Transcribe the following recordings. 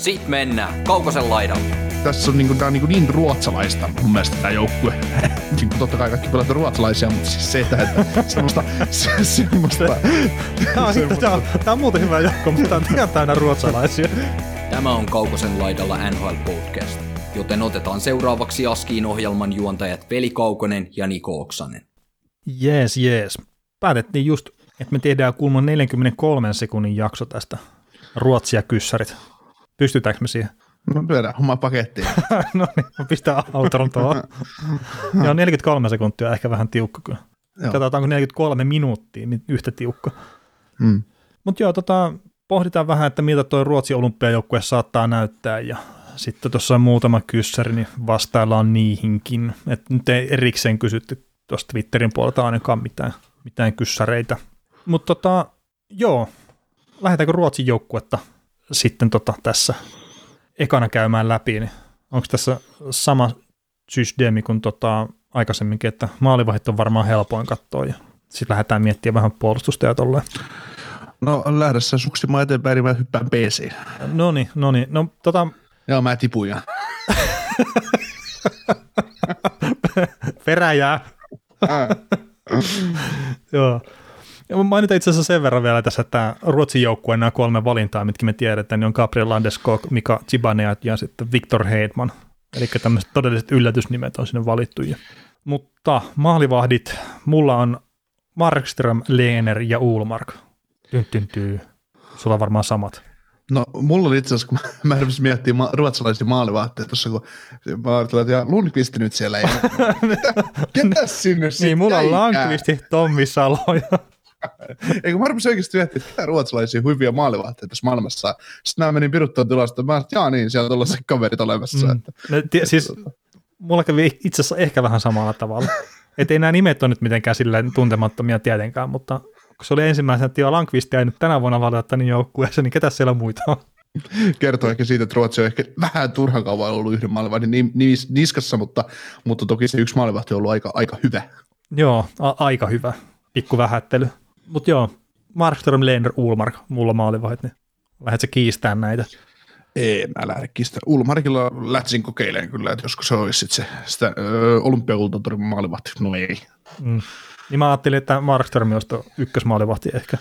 Ja sit mennään Kaukosen laidalle. Tässä on niin, tää on niin, niin ruotsalaista mun mielestä tämä joukkue. niin totta kai kaikki pelaat ruotsalaisia, mutta siis se, että, että semmoista, se, semmoista, Tämä on, tämä on, tämä on muuten hyvä joukko, mutta tämä on ihan täynnä ruotsalaisia. Tämä on Kaukosen laidalla NHL Podcast, joten otetaan seuraavaksi Askiin ohjelman juontajat Veli Kaukonen ja Niko Oksanen. Jees, jees. Päätettiin just, että me tehdään kulman 43 sekunnin jakso tästä Ruotsia kyssärit. Pystytäänkö me siihen? no lyödään homma pakettiin. no niin, mä pistän autoron tuohon. Joo, 43 sekuntia ehkä vähän tiukka kyllä. Joo. Katsotaanko 43 minuuttia niin yhtä tiukka. Mm. Mutta joo, tota, pohditaan vähän, että miltä tuo Ruotsin olympiajoukkue saattaa näyttää ja sitten tuossa on muutama kyssäri, niin vastaillaan niihinkin. Et nyt ei erikseen kysytty tuosta Twitterin puolelta ainakaan mitään, mitään kyssäreitä. Mutta tota, joo, lähdetäänkö Ruotsin joukkuetta sitten tota tässä ekana käymään läpi, niin onko tässä sama systeemi kuin tota aikaisemminkin, että maalivahit on varmaan helpoin katsoa ja sitten lähdetään miettimään vähän puolustusta ja tolleen. No lähdä sä suksimaan eteenpäin, niin mä hyppään PC. No niin, no niin. No tota, Joo, mä tipun ja. peräjää. Joo. Ja mä mainitan itse asiassa sen verran vielä tässä, että Ruotsin joukkueen nämä kolme valintaa, mitkä me tiedetään, niin on Gabriel Landeskog, Mika Zibanejad ja sitten Victor Hedman. Eli tämmöiset todelliset yllätysnimet on sinne valittu. Ja- Mutta maalivahdit, mulla on Markström, Lehner ja Ulmark. Tyn, tyn, tyy. Sulla on varmaan samat. No, mulla oli itse asiassa, kun mä, mä rupesin miettimään ma- ruotsalaisia maalivahteja tuossa, kun mä ajattelin, että ja Lundqvist nyt siellä ei. Ketä sinne sitten Niin, mulla on? Lankvisti, Tommi Salo ja Eikö mä rupesin oikeasti miettimään, että mitä ruotsalaisia hyviä maalivahteja tässä maailmassa. Sitten mä menin piruttaa tilasta, mä että jaa niin, siellä on se kaverit olemassa. Mm. Että. No, ti- siis mulla kävi itse asiassa ehkä vähän samalla tavalla. Että ei nämä nimet ole nyt mitenkään silleen tuntemattomia tietenkään, mutta kun se oli ensimmäisenä, että joo, Lankvist nyt tänä vuonna valita niin joukkueessa, niin ketä siellä muita on? Kertoo ehkä siitä, että Ruotsi on ehkä vähän turhan kauan ollut yhden maalivahdin nis- niskassa, mutta, mutta toki se yksi maalivahti on ollut aika, aika hyvä. Joo, a- aika hyvä. Pikku vähättely. Mutta joo, Markström, Lehner, Ulmark, mulla maalivahit, niin lähdet sä kiistää näitä. Ei, mä lähde kistä. Ulmarikilla lähtsin kokeilemaan kyllä, että joskus se olisi sit se sitä olympiakulttuurin maalivahti. No ei. Mm. Niin mä ajattelin, että Markström olisi ykkösmaalivahti ehkä.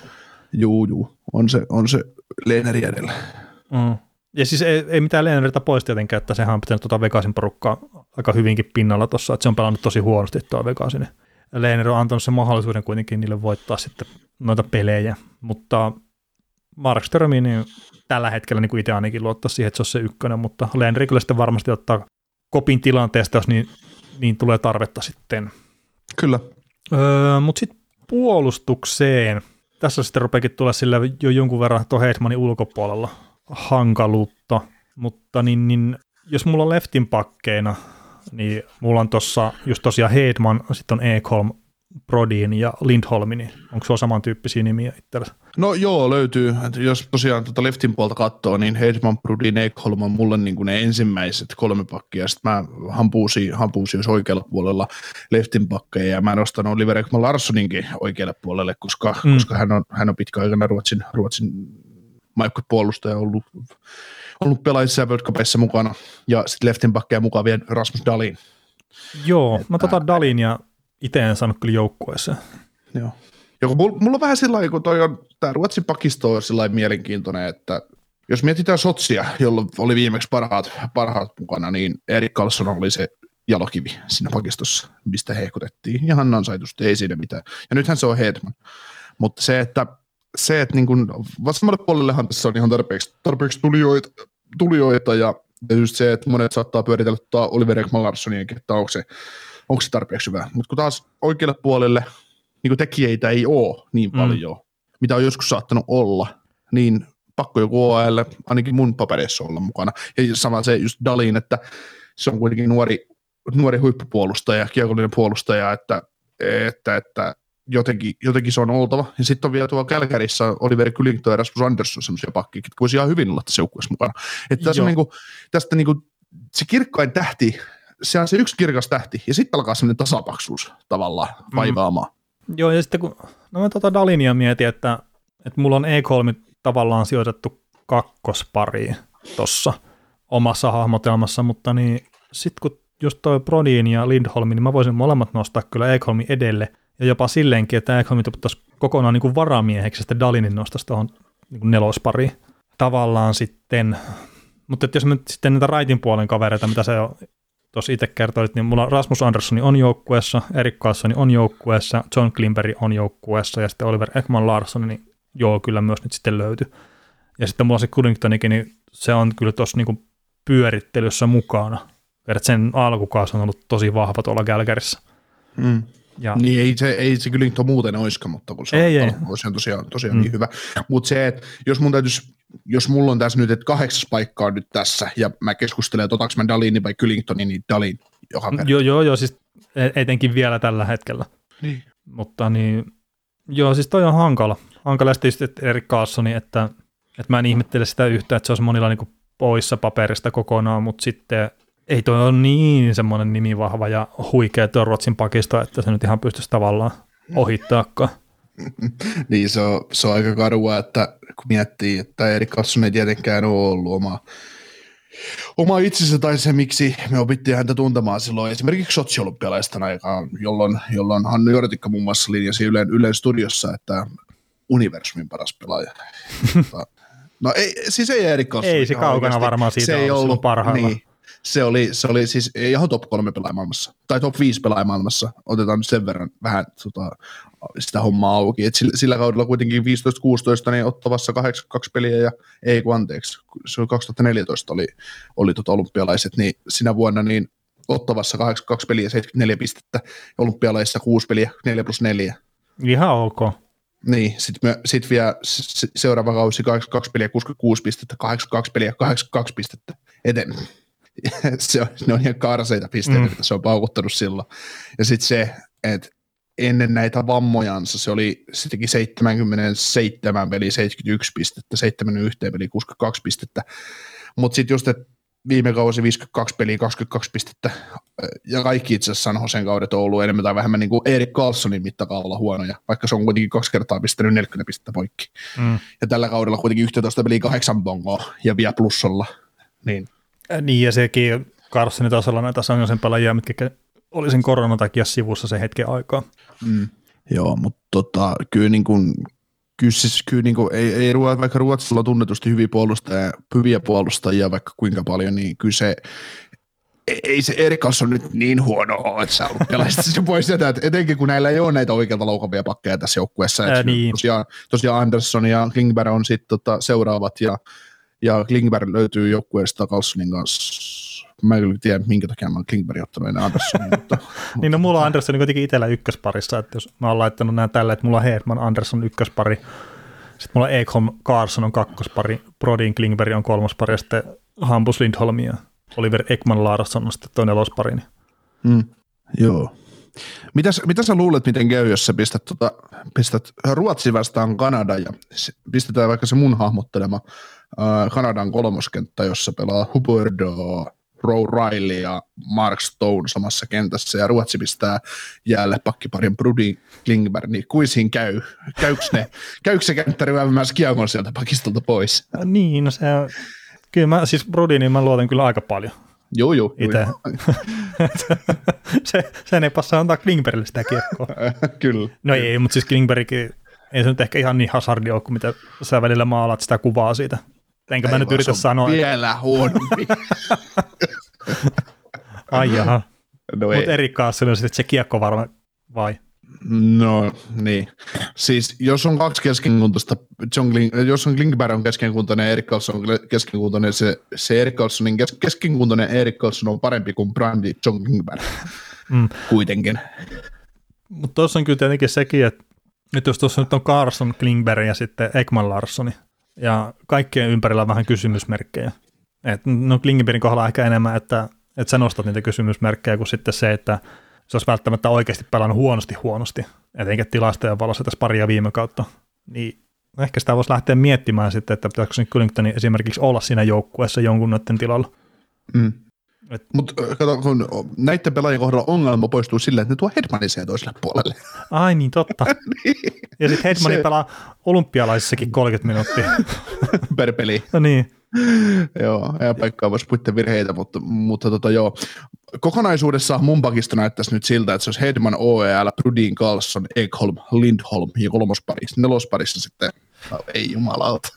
Juu, juu. On se, on se Leeneri edellä. Mm. Ja siis ei, ei mitään Lehneritä pois tietenkään, että sehän on pitänyt tuota Vegasin porukkaa aika hyvinkin pinnalla tuossa, että se on pelannut tosi huonosti tuo Vegasin. Lehner on antanut sen mahdollisuuden kuitenkin niille voittaa sitten noita pelejä, mutta Markströmi niin tällä hetkellä niin kuin itse ainakin luottaa siihen, että se on se ykkönen, mutta Lehner kyllä sitten varmasti ottaa kopin tilanteesta, jos niin, niin tulee tarvetta sitten. Kyllä. Öö, mutta sitten puolustukseen. Tässä sitten rupeakin tulla sillä jo jonkun verran tuon Heismanin ulkopuolella hankaluutta, mutta niin, niin, jos mulla on leftin pakkeina, niin mulla on tuossa just tosiaan Heidman, sitten on Ekholm, Brodin ja Lindholm, niin onko sulla samantyyppisiä nimiä itsellesi? No joo, löytyy. Jos tosiaan tuota leftin puolta katsoo, niin Hedman, Brudin, Ekholm on mulle niin kuin ne ensimmäiset kolme pakkia. Sitten mä hampuusin, hampuusin jos oikealla puolella leftin pakkeja ja mä nostan Oliver Ekman Larssoninkin oikealle puolelle, koska, Mm. koska hän, on, hän on pitkäaikana Ruotsin, Ruotsin maikkupuolustaja ollut, ollut pelaajissa World Cupissa mukana. Ja sitten leftin pakkeja mukaan vielä Rasmus Dalin. Joo, mä tota Dalin ja itse en saanut kyllä joukkueeseen. Joo. Joko mulla, on vähän sillä kun toi on, tämä Ruotsin pakisto on sillä mielenkiintoinen, että jos mietitään Sotsia, jolla oli viimeksi parhaat, parhaat mukana, niin Erik Karlsson oli se jalokivi siinä pakistossa, mistä hehkutettiin. Ja hän ansaitusti, ei siinä mitään. Ja nythän se on Hedman. Mutta se, että, se, että niin kun, vasemmalle puolellehan tässä on ihan tarpeeksi, tarpeeksi tulijoita, tulijoita ja, ja just se, että monet saattaa pyöritellä tuota Oliver Ekman Larssoniakin, että onko se, onko se tarpeeksi hyvä. Mutta kun taas oikealle puolelle niin tekijöitä ei ole niin Mm. paljon, mm. mitä on joskus saattanut olla, niin pakko joku OL ainakin mun paperissa olla mukana. Ja sama se just Dalin, että se on kuitenkin nuori, nuori huippupuolustaja, kiekollinen puolustaja, että, että, että jotenkin, jotenkin se on oltava. Ja sitten on vielä tuolla Kälkärissä Oliver Kylington ja Rasmus Andersson semmoisia pakkia, jotka voisi ihan hyvin olla tässä joukkueessa mukana. Että tässä on niin kuin, tästä niin kuin, se kirkkain tähti, se on se yksi kirkas tähti, ja sitten alkaa semmoinen tasapaksuus tavallaan mm. vaivaamaan. Mm. Joo, ja sitten kun no mä tota Dalinia mietin, että, että mulla on E3 tavallaan sijoitettu kakkospariin tuossa omassa hahmotelmassa, mutta niin sitten kun just toi Brodin ja Lindholmin, niin mä voisin molemmat nostaa kyllä Ekholmin edelle, ja jopa silleenkin, että Ekholmi tuottaisi kokonaan niin kuin varamieheksi, sitten Dalinin nostaisi tuohon niin nelospariin tavallaan sitten. Mutta jos me sitten näitä raitin puolen kavereita, mitä se jo tuossa itse kertoit, niin mulla Rasmus Anderssoni on joukkueessa, Erik Karlssoni on joukkueessa, John Klimberi on joukkueessa ja sitten Oliver Ekman Larsson, niin joo, kyllä myös nyt sitten löytyi. Ja sitten mulla se Cullingtonikin, niin se on kyllä tuossa niinku pyörittelyssä mukana. Että sen alkukausi on ollut tosi vahva tuolla Gälkärissä. Mm. Ja. Niin ei se, ei se Cullington muuten oiska, mutta kun se ei, on, ei. se on tosiaan, tosiaan mm. niin hyvä. Mutta se, että jos mun täytyisi, jos mulla on tässä nyt, että kahdeksas paikka on nyt tässä, ja mä keskustelen, että otaks mä Dalini vai Cullingtonin, niin Dalin joka kerta. Joo, joo, joo, siis e- etenkin vielä tällä hetkellä. Niin. Mutta niin, joo, siis toi on hankala. Hankala sitten Erik Carlsoni, että et mä en ihmettele sitä yhtä, että se olisi monilla niinku poissa paperista kokonaan, mutta sitten ei toi ole niin semmoinen nimi vahva ja huikea tuo Ruotsin pakisto, että se nyt ihan pystyisi tavallaan ohittaakaan. niin, se on, se on aika karua, että kun miettii, että Erik Kasson ei tietenkään ole ollut oma, oma itsensä tai se, miksi me opittiin häntä tuntemaan silloin esimerkiksi sotsiolympialaisten aikaan, jolloin, jolloin Hannu Jortikka muun muassa linjasi Ylen, Ylen studiossa, että universumin paras pelaaja. No ei, siis ei Erik. Ei se kaukana oikeasti. varmaan siitä se ei ollut parhailla. Niin, se oli, se oli siis ihan top kolme pelaajamaailmassa, tai top 5 pelaajamaailmassa. Otetaan nyt sen verran vähän tota, sitä hommaa auki. Et sillä, sillä kaudella kuitenkin 15-16 niin ottavassa 82 peliä ja ei kun anteeksi, se oli 2014 oli, oli tota olympialaiset, niin sinä vuonna niin ottavassa 82 peliä 74 pistettä, olympialaisissa 6 peliä 4 plus 4. Ihan ok. Niin, sitten sit vielä seuraava kausi 82 peliä, 66 pistettä, 82 peliä, 82 pistettä eten. se on, ne on ihan karseita pisteitä, mm. mitä se on paukuttanut silloin. Ja sitten se, että ennen näitä vammojansa se oli sittenkin 77 peli 71 pistettä, 71 peli 62 pistettä. Mutta sitten just, että viime kausi 52 peliä, 22 pistettä, ja kaikki itse asiassa San kaudet on ollut enemmän tai vähemmän niin kuin Erik Carlsonin mittakaavalla huonoja, vaikka se on kuitenkin kaksi kertaa pistänyt 40 pistettä poikki. Mm. Ja tällä kaudella kuitenkin 11 peliä kahdeksan bongoa ja vielä plussalla. Niin, niin ja sekin Carlsonin tasolla näitä San Josen pelaajia, mitkä oli sen koronan takia sivussa se hetken aikaa. Mm. Joo, mutta tota, kyllä niin kuin kyllä, siis, kyllä niin kuin, ei, ei vaikka Ruotsilla on tunnetusti hyviä puolustajia, hyviä puolustajia vaikka kuinka paljon, niin kyllä se, ei se Erikas on nyt niin huono ole, että sä se pois sieltä, että etenkin kun näillä ei ole näitä oikealta loukavia pakkeja tässä joukkueessa. Ää, niin. tosiaan, tosiaan, Andersson ja Klingberg on sitten tota, seuraavat ja, ja Klingberg löytyy joukkueesta Carlsonin kanssa Mä en kyllä tiedä, minkä takia mä oon Klingberg ottanut enää Anderssonin. mutta, niin no mulla on Andersson kuitenkin itsellä ykkösparissa, että jos mä oon laittanut nämä tällä, että mulla on Hedman Andersson ykköspari, sitten mulla Ekholm Carson on kakkospari, Brodin Klingberg on kolmospari ja sitten Hampus Lindholm ja Oliver Ekman Larsson on sitten toinen nelospari. Niin. Mm, joo. Mitäs, mitä sä luulet, miten käy, jos sä pistät, tota, pistät Ruotsi vastaan Kanada ja pistetään vaikka se mun hahmottelema äh, Kanadan kolmoskenttä, jossa pelaa Huberdo, Row Riley ja Mark Stone samassa kentässä ja Ruotsi pistää jäälle pakkiparin Brudi Klingberg, niin kuin siinä käy? Käyks, ne, käyks se kenttä ryövämässä kiekon sieltä pakistolta pois? Niin, no se kyllä mä, siis Brudi, niin mä luotan kyllä aika paljon. Joo, joo. Itse. se, sen ei passaa antaa Klingbergille sitä kiekkoa. kyllä. No ei, mutta siis Klingbergkin, ei se nyt ehkä ihan niin hasardi ole, kuin mitä sä välillä maalaat sitä kuvaa siitä. Enkä mä nyt yritä sanoa. Vielä huonompi. Ai jaha. No Mutta Erik Kaassel on sitten se kiekko varma, vai? No niin. Siis jos on kaksi John Kling, jos on Klingberg on keskenkuntainen ja Erik Karlsson on keskenkuntainen, se, se Erik Karlssonin kes, keskenkuntainen Erik Karlsson on parempi kuin Brandi John Klingberg. Mm. Kuitenkin. Mutta tuossa on kyllä tietenkin sekin, että nyt jos tuossa nyt on Carson, Klingberg ja sitten Ekman Larssoni, ja kaikkien ympärillä on vähän kysymysmerkkejä. Et, no Klingenbergin kohdalla ehkä enemmän, että, että sä nostat niitä kysymysmerkkejä, kuin sitten se, että se olisi välttämättä oikeasti pelannut huonosti huonosti, etenkin tilastojen valossa tässä paria viime kautta, niin ehkä sitä voisi lähteä miettimään sitten, että pitäisikö se Cullingtonin esimerkiksi olla siinä joukkueessa jonkun noiden tilalla. Mm. Mutta kato, kun näiden pelaajien kohdalla ongelma poistuu sillä, että ne tuo Hedmanin siihen toiselle puolelle. Ai niin, totta. niin. Ja sitten Hedmani se... pelaa olympialaisissakin 30 minuuttia. per peli. no niin. joo, ja paikkaa voisi puitten virheitä, mutta, mutta tota, joo. Kokonaisuudessa mun pakisto näyttäisi nyt siltä, että se olisi Hedman, OEL, Brudin, Carlson, Ekholm, Lindholm ja kolmosparissa, nelosparissa sitten No, ei jumalauta.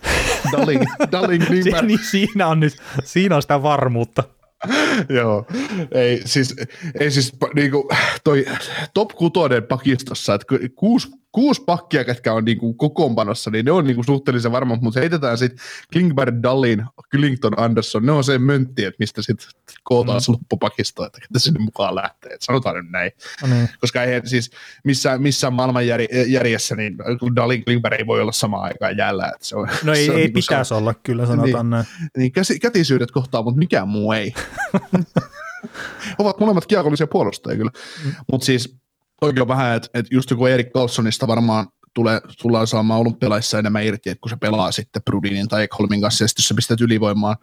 Darling, darling niin, siinä on nyt, siinä on sitä varmuutta. Joo, ei siis, ei siis niinku, toi top kutonen pakistossa, että kuusi kuusi pakkia, ketkä on niinku kokoonpanossa, niin ne on niinku suhteellisen varma, mutta heitetään sitten Klingberg, Dallin, Clinton, Anderson, ne on se möntti, että mistä sitten kootaan mm. loppupakistoa, että ketä sinne mukaan lähtee, että sanotaan nyt näin. No niin. Koska ei siis missään, missään maailman jär, järjessä, niin Dallin Klingberg ei voi olla samaan aikaan jäällä. Että se on, no ei, se on ei niinku pitäisi se, olla, kyllä sanotaan niin, näin. Niin käsi, kätisyydet kohtaa, mutta mikään muu ei. Ovat molemmat kiekollisia puolustajia kyllä. Mm. Mutta siis oikein vähän, että, että just joku Erik Carlsonista varmaan tulee, tullaan saamaan olympialaissa enemmän irti, että kun se pelaa sitten Brudinin tai Ekholmin kanssa, ja sitten jos sä pistät ylivoimaan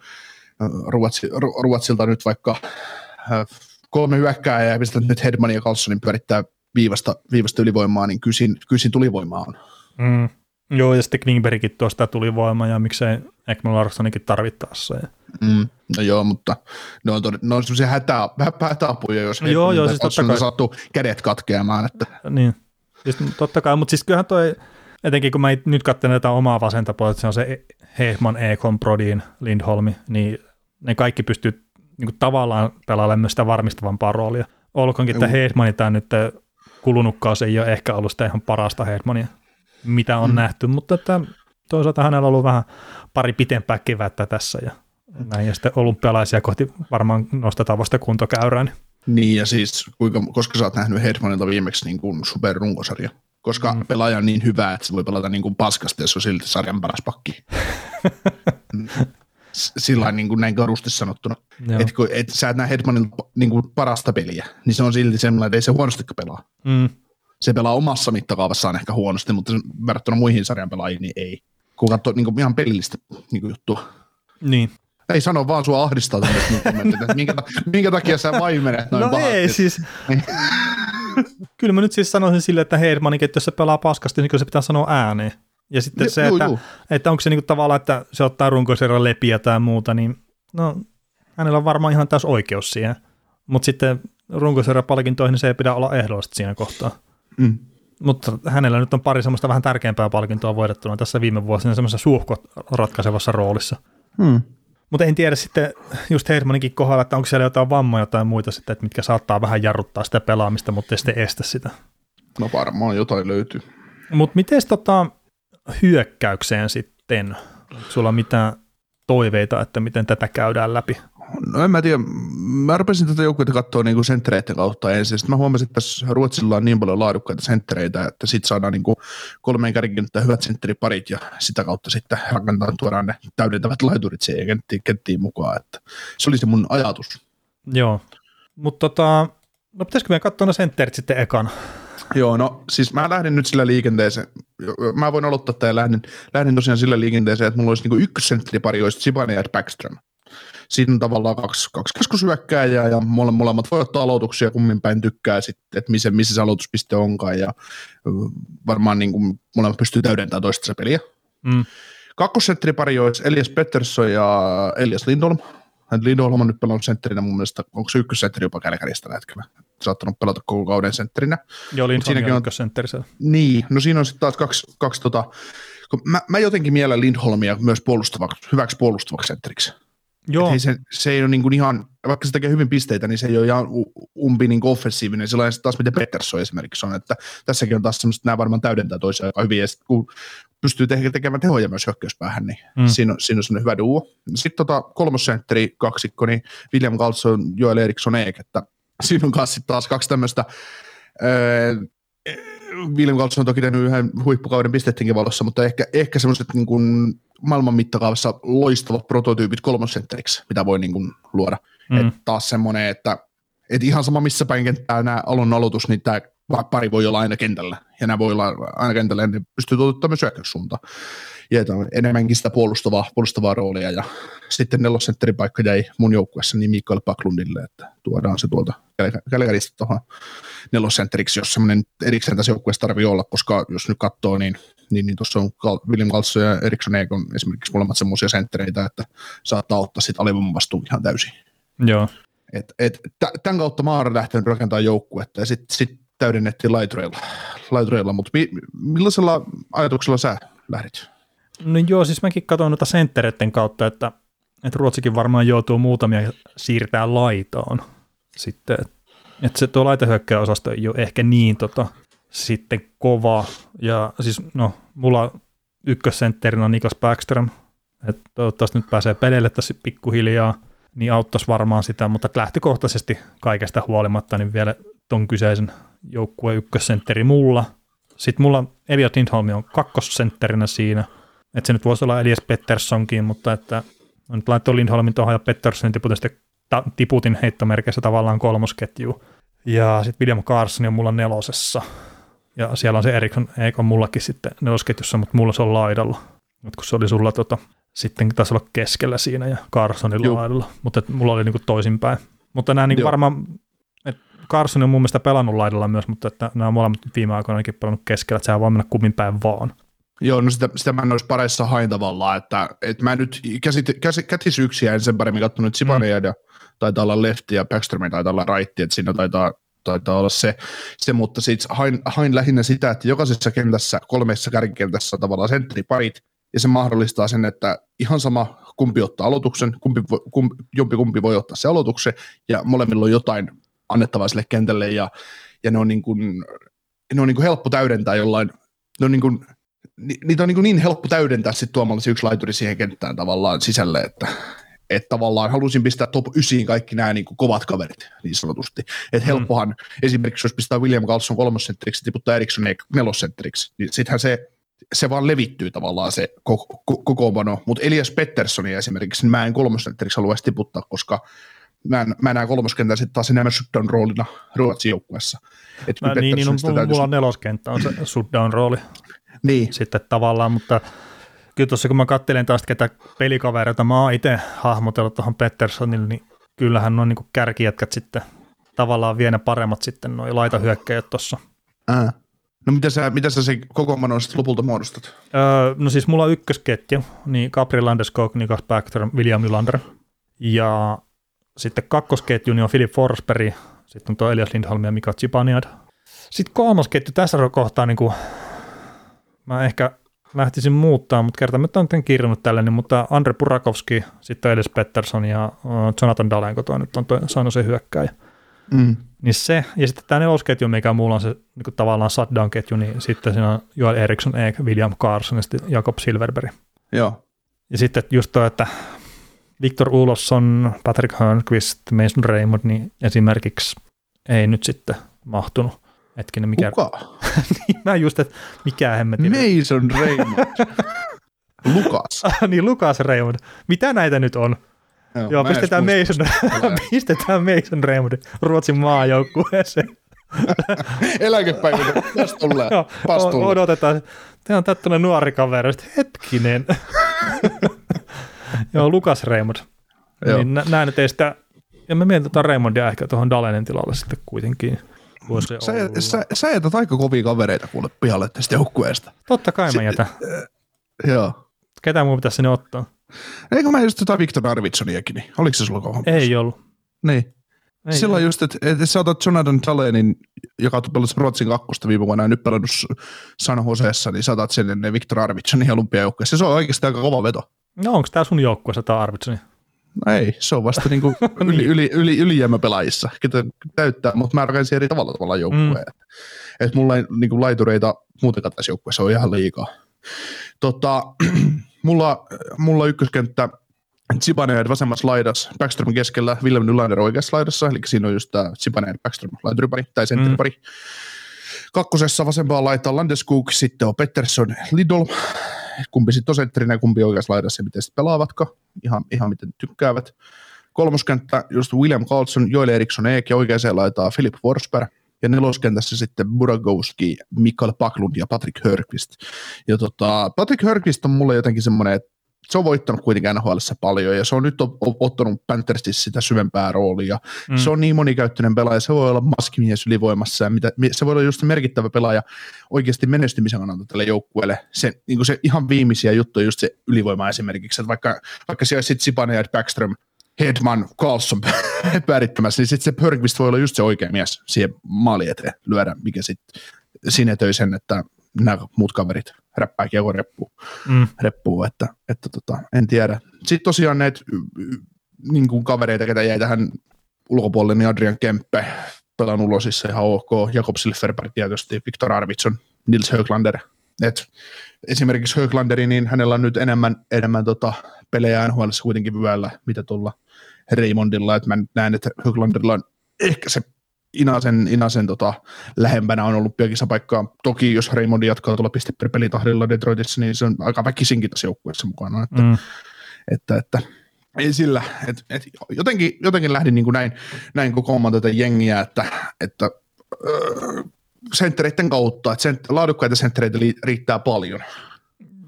Ruotsi, Ruotsilta nyt vaikka kolme hyökkää ja pistät nyt Hedmanin ja Carlsonin pyörittää viivasta, viivasta ylivoimaa, niin kysin, kysin tulivoimaa on. Mm. Joo, ja sitten Klingbergkin tuosta tuli voima, ja miksei Ekman Larssonikin tarvittaessa. Ja. Mm, no joo, mutta ne on, tod- ne on semmoisia hätä, hätäapuja, jos no joo, joo, siis totta kai. sattuu kädet katkeamaan. Että. Niin, siis totta kai, mutta siis kyllähän toi, etenkin kun mä nyt katselen tätä omaa vasenta puolta, että se on se Hehman, Ekon, Brodin, Lindholmi, niin ne kaikki pystyy niin tavallaan pelaamaan myös sitä varmistavampaa roolia. Olkoonkin, että Hedmani tämä nyt kulunut kausi ei ole ehkä ollut sitä ihan parasta Hedmania mitä on mm. nähty, mutta että toisaalta hänellä on ollut vähän pari pitempää kevättä tässä ja näin, ja sitten olympialaisia kohti varmaan nostetaan vasta kuntokäyrään. Niin, ja siis kuinka, koska sä oot nähnyt Hedmanilta viimeksi niin kuin superrunkosarja? Koska mm. pelaaja on niin hyvä, että se voi pelata niin kuin paskasti, jos on silti sarjan paras pakki. Sillä niin kuin näin karusti sanottuna. Että kun et sä et näe Hedmanilta niin kuin parasta peliä, niin se on silti semmoinen, että ei se huonosti pelaa. Mm se pelaa omassa mittakaavassaan ehkä huonosti, mutta verrattuna muihin sarjan pelaajiin, niin ei. Kun katsoo niin ihan pelillistä niin juttua. Niin. Ei sano vaan sua ahdistaa, että minkä, minkä takia sä vaimenet noin No pahasti. ei siis. Kyllä mä nyt siis sanoisin sille, että Hermanin, että jos se pelaa paskasti, niin se pitää sanoa ääneen. Ja sitten se, juu, että, juu. että onko se niinku tavallaan, että se ottaa runkoisella lepiä tai muuta, niin no, hänellä on varmaan ihan täys oikeus siihen. Mutta sitten runkoisella palkintoihin niin se ei pidä olla ehdollista siinä kohtaa. Mm. Mutta hänellä nyt on pari semmoista vähän tärkeämpää palkintoa voidettuna tässä viime vuosina semmoisessa suhko ratkaisevassa roolissa. Mm. Mutta en tiedä sitten just Hermaninkin kohdalla, että onko siellä jotain vammoja tai muita sitten, että mitkä saattaa vähän jarruttaa sitä pelaamista, mutta ei sitten estä sitä. No varmaan jotain löytyy. Mutta miten tota hyökkäykseen sitten? Sulla on mitään toiveita, että miten tätä käydään läpi? No en mä tiedä, mä rupesin tätä joukkuetta katsoa niin senttereiden kautta ensin. Sitten mä huomasin, että tässä Ruotsilla on niin paljon laadukkaita senttereitä, että sit saadaan niin kolmeen kärkikenttään hyvät sentteriparit ja sitä kautta sitten rakentaa tuodaan ne täydentävät laiturit siihen kenttiin, kenttiin mukaan. Että se oli se mun ajatus. Joo, mutta tota, no pitäisikö meidän katsoa ne sentterit sitten ekan? Joo, no siis mä lähdin nyt sillä liikenteeseen, mä voin aloittaa tämän lähdin, lähdin tosiaan sillä liikenteeseen, että mulla olisi niin ykkössentteripari, olisi Sibane ja Backström siinä on tavallaan kaksi, kaksi keskusyökkääjää ja mole, molemmat voi ottaa aloituksia, kummin päin tykkää sitten, että missä, missä se aloituspiste onkaan ja varmaan niin kuin molemmat pystyy täydentämään toista se peliä. Mm. Kakkosentteripari olisi Elias Pettersson ja Elias Lindholm. Lindholm on nyt pelannut sentterinä mun mielestä, onko se ykkössentteri jopa Kälkäristä hetkellä? Saattanut pelata koko kauden sentterinä. Joo, Lindholm on ykkössentterissä. Niin, no siinä on sitten taas kaksi, kaksi tota, mä, mä jotenkin mielen Lindholmia myös puolustavaksi, hyväksi puolustavaksi sentteriksi. Joo. Ei se, se ei ole niin kuin ihan, vaikka se tekee hyvin pisteitä, niin se ei ole ihan umpi niin offensiivinen. Sellainen taas, miten Peterson esimerkiksi on, että tässäkin on taas semmoista, nämä varmaan täydentää toisiaan aika hyvin, ja sitten kun pystyy tekemään tehoja myös hyökkäyspäähän, niin mm. siinä, on, siinä on semmoinen hyvä duo. Sitten tota, kolmosentteri kaksikko, niin William Carlson, Joel Eriksson Eek, että siinä on taas, taas kaksi tämmöistä öö, William Carlson on toki tehnyt yhden huippukauden pistettiinkin valossa, mutta ehkä, ehkä semmoiset niin kuin maailman mittakaavassa loistavat prototyypit kolmosentteriksi, mitä voi niin kuin luoda. Mm. Että taas semmoinen, että, että ihan sama missä päin kenttää nämä alun aloitus, niin tämä pari voi olla aina kentällä. Ja nämä voi olla aina kentällä, ja ne pystyy toteuttamaan myös hyökkäyssuuntaan. Ja enemmänkin sitä puolustavaa, puolustavaa roolia. Ja sitten nelosentterin paikka jäi mun joukkueessa niin Mikael Paklundille, että tuodaan se tuolta Kälkäristä tuohon nelosentteriksi, jos semmoinen erikseen tässä joukkueessa tarvii olla, koska jos nyt katsoo, niin niin, niin tuossa on William Kaltso ja Eriksson Eekon esimerkiksi molemmat semmoisia senttereitä, että saattaa ottaa sitten alivoiman vastuun ihan täysin. Joo. Et, et, tämän kautta Maara lähtenyt rakentamaan joukkuetta ja sitten sit täydennettiin laitureilla, laitureilla mutta mi, millaisella ajatuksella sä lähdit? No joo, siis mäkin katsoin noita senttereiden kautta, että, että Ruotsikin varmaan joutuu muutamia siirtää laitoon sitten, että se tuo laitahyökkäysosasto ei ole ehkä niin tota, sitten kova. Ja siis no, mulla ykkössentterinä on Niklas Backström, että toivottavasti nyt pääsee peleille tässä pikkuhiljaa, niin auttaisi varmaan sitä, mutta lähtökohtaisesti kaikesta huolimatta niin vielä ton kyseisen joukkueen ykkössentteri mulla. Sitten mulla Elliot Lindholm on kakkosentterinä siinä, että se nyt voisi olla Elias Petterssonkin, mutta että no nyt laittoi Lindholmin tuohon ja Petterssonin tiputin sitten tiputin heittomerkeissä tavallaan kolmosketju. Ja sitten William Carson on mulla nelosessa. Ja siellä on se Eriksson Eikon mullakin sitten nelosketjussa, mutta mulla se on laidalla. Mutta kun se oli sulla tota, sitten taisi olla keskellä siinä ja Carsonin Juh. laidalla, mutta mulla oli niinku toisinpäin. Mutta nämä niinku varmaan, että Carson on mun mielestä pelannut laidalla myös, mutta että nämä molemmat viime aikoina ainakin pelannut keskellä, että sehän voi mennä kummin päin vaan. Joo, no sitä, sitä mä en olisi pareissa hain tavallaan, että, että mä nyt käsit, käs, kätisyksiä en sen paremmin katsonut Sibania mm. ja taitaa olla lefti ja Backstrom taitaa olla right, että siinä taitaa, taitaa olla se, se mutta sitten hain, hain, lähinnä sitä, että jokaisessa kentässä, kolmessa kärkikentässä on tavallaan sentteriparit, ja se mahdollistaa sen, että ihan sama kumpi ottaa aloituksen, kumpi, kumpi, jompi kumpi voi ottaa se aloituksen, ja molemmilla on jotain annettavaa sille kentälle, ja, ja ne on, niin kuin, ne on niin kuin helppo täydentää jollain, ne on niin kuin, niitä on niin, niin helppo täydentää sitten tuomalla se yksi laituri siihen kenttään tavallaan sisälle, että, että tavallaan halusin pistää top 9 kaikki nämä niin kovat kaverit niin sanotusti. Että mm. helppohan esimerkiksi, jos pistää William Carlson kolmosentteriksi, tiputtaa Eriksson nelosentteriksi, niin sittenhän se, se vaan levittyy tavallaan se kokoonpano. Mutta Elias Petterssonia esimerkiksi, niin mä en kolmosentteriksi haluaisi tiputtaa, koska mä, en, mä näen kolmoskentän sitten taas enemmän shutdown roolina Ruotsin joukkueessa. Niin, niin on, mulla on neloskenttä on se shutdown rooli. niin. Sitten tavallaan, mutta kyllä tuossa kun mä katselen taas ketä pelikavereita mä oon itse hahmotellut tuohon Petterssonille, niin kyllähän on niin kärkijätkät sitten tavallaan vie ne paremmat sitten noin laitahyökkäjät tuossa. Äh. No mitä sä, mitä sä se kokoonpanon sitten lopulta muodostat? Öö, no siis mulla on ykkösketju, niin Gabriel Landeskog, Niklas Backter, William Nylander. Ja sitten kakkosketju niin on Philip Forsberg, sitten on tuo Elias Lindholm ja Mika Zipaniad. Sitten kolmosketju tässä kohtaa, niin kuin, mä ehkä lähtisin muuttaa, mutta kerta mä olen kirjannut tälle, niin, mutta Andre Purakovski, sitten Elis Pettersson ja Jonathan Dalenko toi nyt on toi, saanut se hyökkäjä. Mm. Niin se, ja sitten tämä nelosketju, mikä mulla on se niin kuin tavallaan shutdown-ketju, niin sitten siinä on Joel Eriksson, Eek, William Carson ja sitten Jakob Silverberg. Joo. Ja sitten just toi, että Victor Ulofsson, Patrick Hörnqvist, Mason Raymond, niin esimerkiksi ei nyt sitten mahtunut. Hetkinen, mikä... Kuka? niin, mä just, että mikä hemmetin. Mason Raymond. Lukas. niin, Lukas Raymond. Mitä näitä nyt on? Joo, Joo pistetään, Mason, pistetään Mason Raymond Ruotsin maajoukkueeseen. Eläkepäivänä, pastulle. Pastulle. Odotetaan. Tämä on tättönä nuori kaveri. Hetkinen. Joo, Lukas Raymond. Joo. Niin näin nyt ei sitä, ja mä mietin tuota Raymondia ehkä tuohon Dalenen tilalle sitten kuitenkin. Voisi sä, olla. sä, sä jätät aika kovia kavereita kuule pihalle tästä joukkueesta. Totta kai mä jätän. Äh, joo. Ketä mun pitäisi sinne ottaa? Eikö mä just jotain Victor Arvitsoniakin, niin oliko se sulla kohdassa? Ei ollut. Niin. Ei Silloin just, että et, et sä otat Jonathan Talenin, joka pelasi Ruotsin kakkosta viime vuonna ja nyt pelannut San Joseessa, niin sä otat sen Victor Arvitsonin olympiajoukkueessa. Se on oikeasti aika kova veto. No onko tämä sun joukkueessa tämä Arvitsoni? No ei, se on vasta niinku yli, niin. yli, yli, ylijäämäpelaajissa, ketä täyttää, mutta mä rakensin eri tavalla tavalla joukkueen. Mm. Et mulla ei niinku laitureita muutenkaan tässä joukkueessa on ihan liikaa. Tota, mulla, mulla ykköskenttä Zibanejad vasemmassa laidassa, Backstrom keskellä, Willem Nylander oikeassa laidassa, eli siinä on just tämä Zibanejad Backstrom laituripari tai sentteripari. Mm. Kakkosessa vasempaan laitaan Landeskog, sitten on Pettersson Lidl, kumpi sitten on sentterinä ja kumpi oikeassa laidassa miten sitten pelaavatko, ihan, ihan miten tykkäävät. kolmoskenttä just William Carlson, Joel Eriksson Eek ja oikeaan laitaa Philip Forsberg. Ja neloskentässä sitten Buragowski, Mikael Paklund ja Patrick Hörqvist. Ja tota, Patrick Hörqvist on mulle jotenkin semmoinen, että se on voittanut kuitenkin nhl paljon ja se on nyt ottanut Panthersissä sitä syvempää roolia. Mm. Se on niin monikäyttöinen pelaaja, se voi olla maskimies ylivoimassa ja mitä, se voi olla just merkittävä pelaaja oikeasti menestymisen kannalta tälle joukkueelle. Se, niin se ihan viimeisiä juttuja just se ylivoima esimerkiksi, että vaikka, vaikka siellä sitten ja Backström Hedman, Carlson päärittämässä, niin sitten se Pörkvist voi olla just se oikea mies siihen maali eteen lyödä, mikä sitten sinetöi sen, että nämä muut kaverit räppää kiekon reppuun, mm. reppuun että, että tota, en tiedä. Sitten tosiaan näitä niin kuin kavereita, ketä jäi tähän ulkopuolelle, niin Adrian Kempe, pelaan ulosissa ihan ok, Jakob Silverberg tietysti, Viktor Arvidsson, Nils Höglander. Et esimerkiksi Höglanderi, niin hänellä on nyt enemmän, enemmän tota pelejä NHL kuitenkin vyöllä, mitä tuolla Raymondilla, että mä näen, että Höglanderilla on ehkä se Inasen, Inasen tota, lähempänä on ollut paikkaa. Toki jos Raymond jatkaa tuolla piste per pelitahdilla Detroitissa, niin se on aika väkisinkin tässä joukkueessa mukana. Että, mm. että, että, ei sillä, että, että jotenkin, jotenkin lähdin niin kuin näin, näin kokoamaan tätä jengiä, että, että öö, senttereiden kautta, että sent, laadukkaita senttereitä riittää paljon.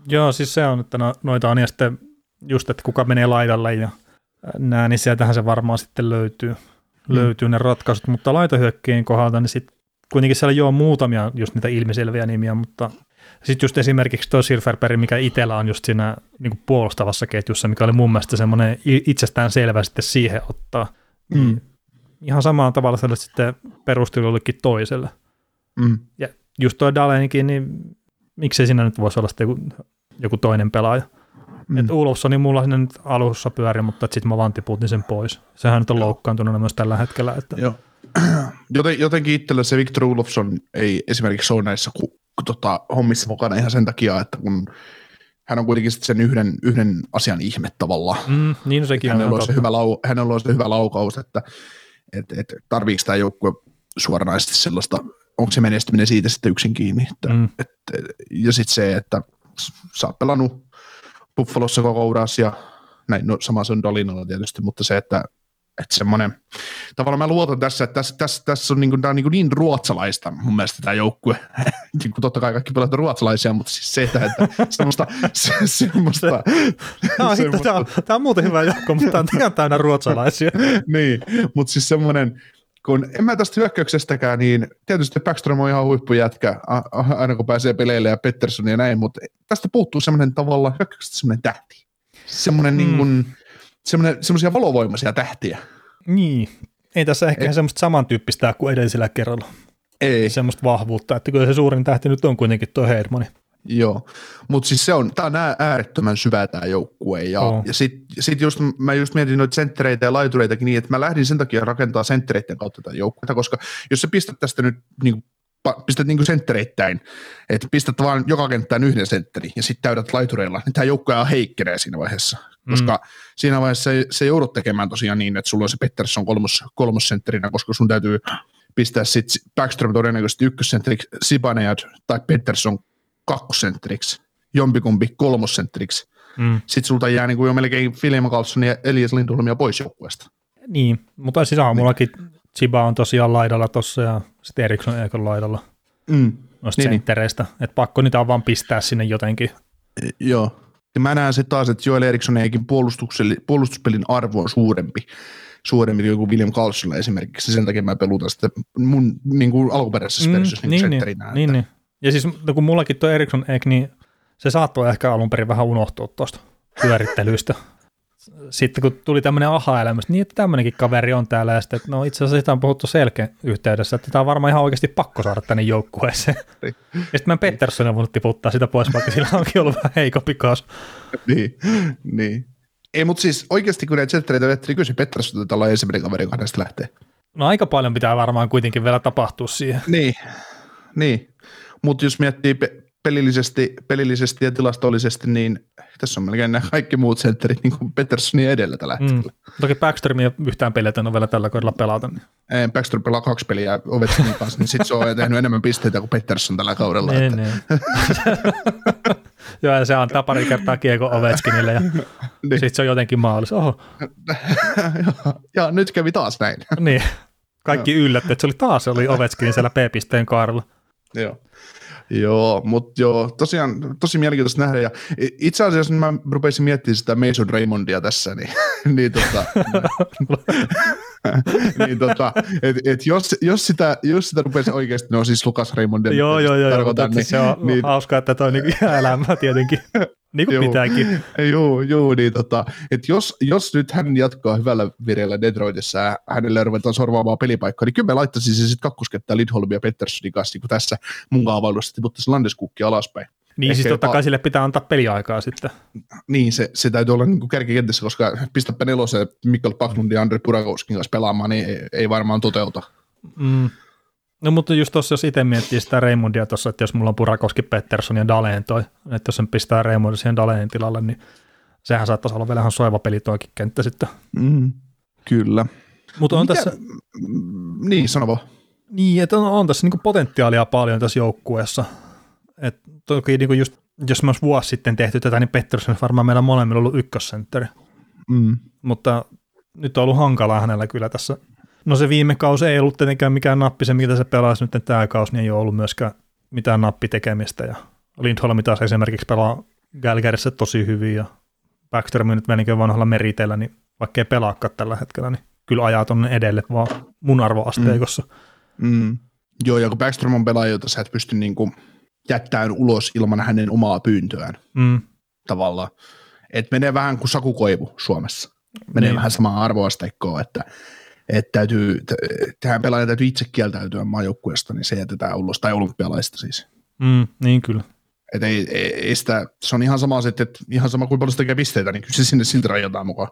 Joo, siis se on, että no, noita on ja sitten just, että kuka menee laidalle ja nää, niin sieltähän se varmaan sitten löytyy mm. löytyy ne ratkaisut, mutta laitohyökkien kohdalta, niin sitten kuitenkin siellä joo muutamia just niitä ilmiselviä nimiä, mutta sitten just esimerkiksi tuo Silverberg, mikä itsellä on just siinä niin puolustavassa ketjussa, mikä oli mun mielestä semmoinen itsestään selvä sitten siihen ottaa. Mm. Niin ihan samaan tavalla se sitten perustelu jollekin toiselle. Mm. Ja just tuo Dalenkin, niin miksei siinä nyt voisi olla sitten joku, joku toinen pelaaja. Mm. Et Ulofsoni mulla sinne nyt alussa pyöri, mutta sitten mä vaan tiputin sen pois. Sehän nyt on loukkaantunut myös tällä hetkellä. Että... Joo. Joten, jotenkin itsellä se Victor Ulofsson ei esimerkiksi ole näissä ku, ku, tota, hommissa mukana ihan sen takia, että kun hän on kuitenkin sen yhden, yhden asian ihme tavallaan. Mm, niin sekin hänellä on, se hyvä lau, hänellä on se hyvä laukaus, että et, et, tarviiko tämä joukkue suoranaisesti sellaista, onko se menestyminen siitä sitten yksin kiinni. Että, mm. et, ja sitten se, että sä oot pelannut Buffalossa koko uras ja näin, no sama se on Dolinalla tietysti, mutta se, että, että semmoinen, tavallaan mä luotan tässä, että tässä, tässä, tässä on niin, kuin, tämä on niin, niin ruotsalaista mun mielestä tämä joukkue, niin kuin totta kai kaikki pelaat ruotsalaisia, mutta siis se, että, että semmoista, se, semmoista, tämä, on, semmoista tämä, on, tämä on muuten hyvä joukko, mutta tämä on ihan täynnä ruotsalaisia. niin, mutta siis semmoinen, kun en mä tästä hyökkäyksestäkään, niin tietysti Backstrom on ihan huippujätkä, aina kun pääsee peleille ja Pettersson ja näin, mutta tästä puuttuu semmoinen tavalla hyökkäyksestä semmoinen tähti. Semmoinen mm. niin kuin, semmoisia valovoimaisia tähtiä. Niin, ei tässä ehkä ei. semmoista samantyyppistä kuin edellisellä kerralla. Ei. Semmoista vahvuutta, että kyllä se suurin tähti nyt on kuitenkin tuo Hedmani. Joo, mutta siis se on, tämä on äärettömän syvä tämä joukkue ja, oh. ja sitten sit just, mä just mietin noita senttereitä ja laitureitakin niin, että mä lähdin sen takia rakentaa senttereiden kautta tätä joukkuetta, koska jos sä pistät tästä nyt niin pistät niin senttereittäin, että pistät vaan joka kenttään yhden sentteri ja sitten täydät laitureilla, niin tämä joukkue on heikkenee siinä vaiheessa, koska mm. siinä vaiheessa se, se joudut tekemään tosiaan niin, että sulla on se Pettersson kolmos, kolmossentterinä, koska sun täytyy pistää sitten Backstrom todennäköisesti ykkössentteriksi, Sibanejad tai Pettersson kakkosentteriksi, jompikumpi kolmosentteriksi. Mm. Sitten sulta jää niin kuin jo melkein Philip Carlson ja Elias Lindholmia pois joukkueesta. Niin, mutta siis on mullakin Chiba on tosiaan laidalla tossa ja sitten Eriksson Eekon laidalla mm. noista niin, niin. senttereistä. Niin. Että pakko niitä on vaan pistää sinne jotenkin. E, joo. Ja mä näen se taas, että Joel Eriksson Eekin puolustuspelin arvo on suurempi suurempi kuin William Carlsonilla esimerkiksi. Sen takia mä pelutan sitä mun niin kuin alkuperäisessä mm, versiossa niin, niin, niin, niin, niin. Ja siis no kun mullakin tuo Ericsson Egg, niin se saattoi ehkä alun perin vähän unohtua tuosta pyörittelystä. Sitten kun tuli tämmöinen aha-elämys, niin että tämmöinenkin kaveri on täällä, ja sitten, että no itse asiassa sitä on puhuttu selkeä yhteydessä, että tämä on varmaan ihan oikeasti pakko saada tänne joukkueeseen. Niin. Ja sitten mä Pettersson on voinut tiputtaa sitä pois, vaikka sillä onkin ollut vähän heikompi kaus. niin, niin. Ei, mutta siis oikeasti kun näitä senttereitä vettä, niin kyllä se Pettersson tällä ensimmäinen kaveri, joka näistä lähtee. No aika paljon pitää varmaan kuitenkin vielä tapahtua siihen. Niin, niin. Mutta jos miettii pe- pelillisesti, pelillisesti ja tilastollisesti, niin Tässä on melkein nämä kaikki muut sentterit niin kuin Petersonin edellä tällä Mm. hetkellä. Toki Backstrom ei yhtään peliä on vielä tällä kaudella pelata. Niin. Ei, Baxter pelaa kaksi peliä Ovechkinin kanssa, niin sitten se on tehnyt enemmän pisteitä kuin Peterson tällä kaudella. Niin, että, niin. Joo, ja se antaa pari kertaa kiekko Ovechkinille ja Niin. sitten se on jotenkin maalissa. Oho, ja, nyt kävi taas näin. niin. Kaikki yllätti, että se oli taas se oli Ovechkin siellä P-pisteen kaarella. Joo. Joo, mutta joo, tosiaan tosi mielenkiintoista nähdä. Ja itse asiassa mä rupesin miettimään sitä Mason Raymondia tässä, niin, niin, tota, niin tota, et, et jos, jos, sitä, jos sitä rupesi oikeasti, no siis Lukas Raymondia. joo, joo, joo, joo, mutta se on niin, hauska, että toi on niin elämä tietenkin, niin kuin Joo. pitääkin. Joo, joo, niin tota, että jos, jos nyt hän jatkaa hyvällä vireellä Detroitissa ja hänelle ruvetaan sorvaamaan pelipaikkaa, niin kyllä mä laittaisin se sitten kakkoskenttä Lidholm ja Petterssonin kanssa, niin kuin tässä mun kaavailussa tiputtaisi Landeskukkia alaspäin. Niin siis totta jopa- kai sille pitää antaa peliaikaa sitten. Niin, se, se täytyy olla niin kärkikentässä, koska pistäpä nelosen Mikkel Backlund ja Andre Purakovskin kanssa pelaamaan, niin ei, ei varmaan toteuta. Mm. No mutta just tuossa, jos itse miettii sitä Raymondia tuossa, että jos mulla on Purakoski, Pettersson ja Daleen toi, että jos sen pistää Raymond siihen Daleen tilalle, niin sehän saattaisi olla vielä ihan soiva peli toikin kenttä sitten. Mm, kyllä. Mutta on Mikä- tässä, Niin, sano vaan. niin, että on, on tässä niinku potentiaalia paljon tässä joukkueessa. Et toki niinku just, jos me olisi vuosi sitten tehty tätä, niin Pettersson varmaan meillä molemmilla ollut ykkössentteri. Mm. Mutta nyt on ollut hankalaa hänellä kyllä tässä. No se viime kausi ei ollut tietenkään mikään nappi, se mitä se pelasi nyt tämä kausi, niin ei ole ollut myöskään mitään nappitekemistä. Ja Lindholm taas esimerkiksi pelaa Gälgärissä tosi hyvin ja Backstrom nyt menikö vanhalla meriteillä, niin vaikka ei pelaakaan tällä hetkellä, niin kyllä ajaa tonne edelle vaan mun arvoasteikossa. Mm. Joo, ja kun Backstrom on pelaaja, jota sä et pysty niin jättämään ulos ilman hänen omaa pyyntöään Mm. tavallaan. Et menee vähän kuin sakukoivu Suomessa. Menee Niin. vähän samaan arvoasteikkoon, että, että täytyy, tähän pelaajan täytyy itse kieltäytyä maajoukkueesta, niin se jätetään ulos, tai olympialaista siis. Mm, niin kyllä. Et ei, ei, ei sitä, se on ihan sama, sitten, että ihan sama kuin paljon se tekee pisteitä, niin kyllä se sinne silti rajoitetaan mukaan.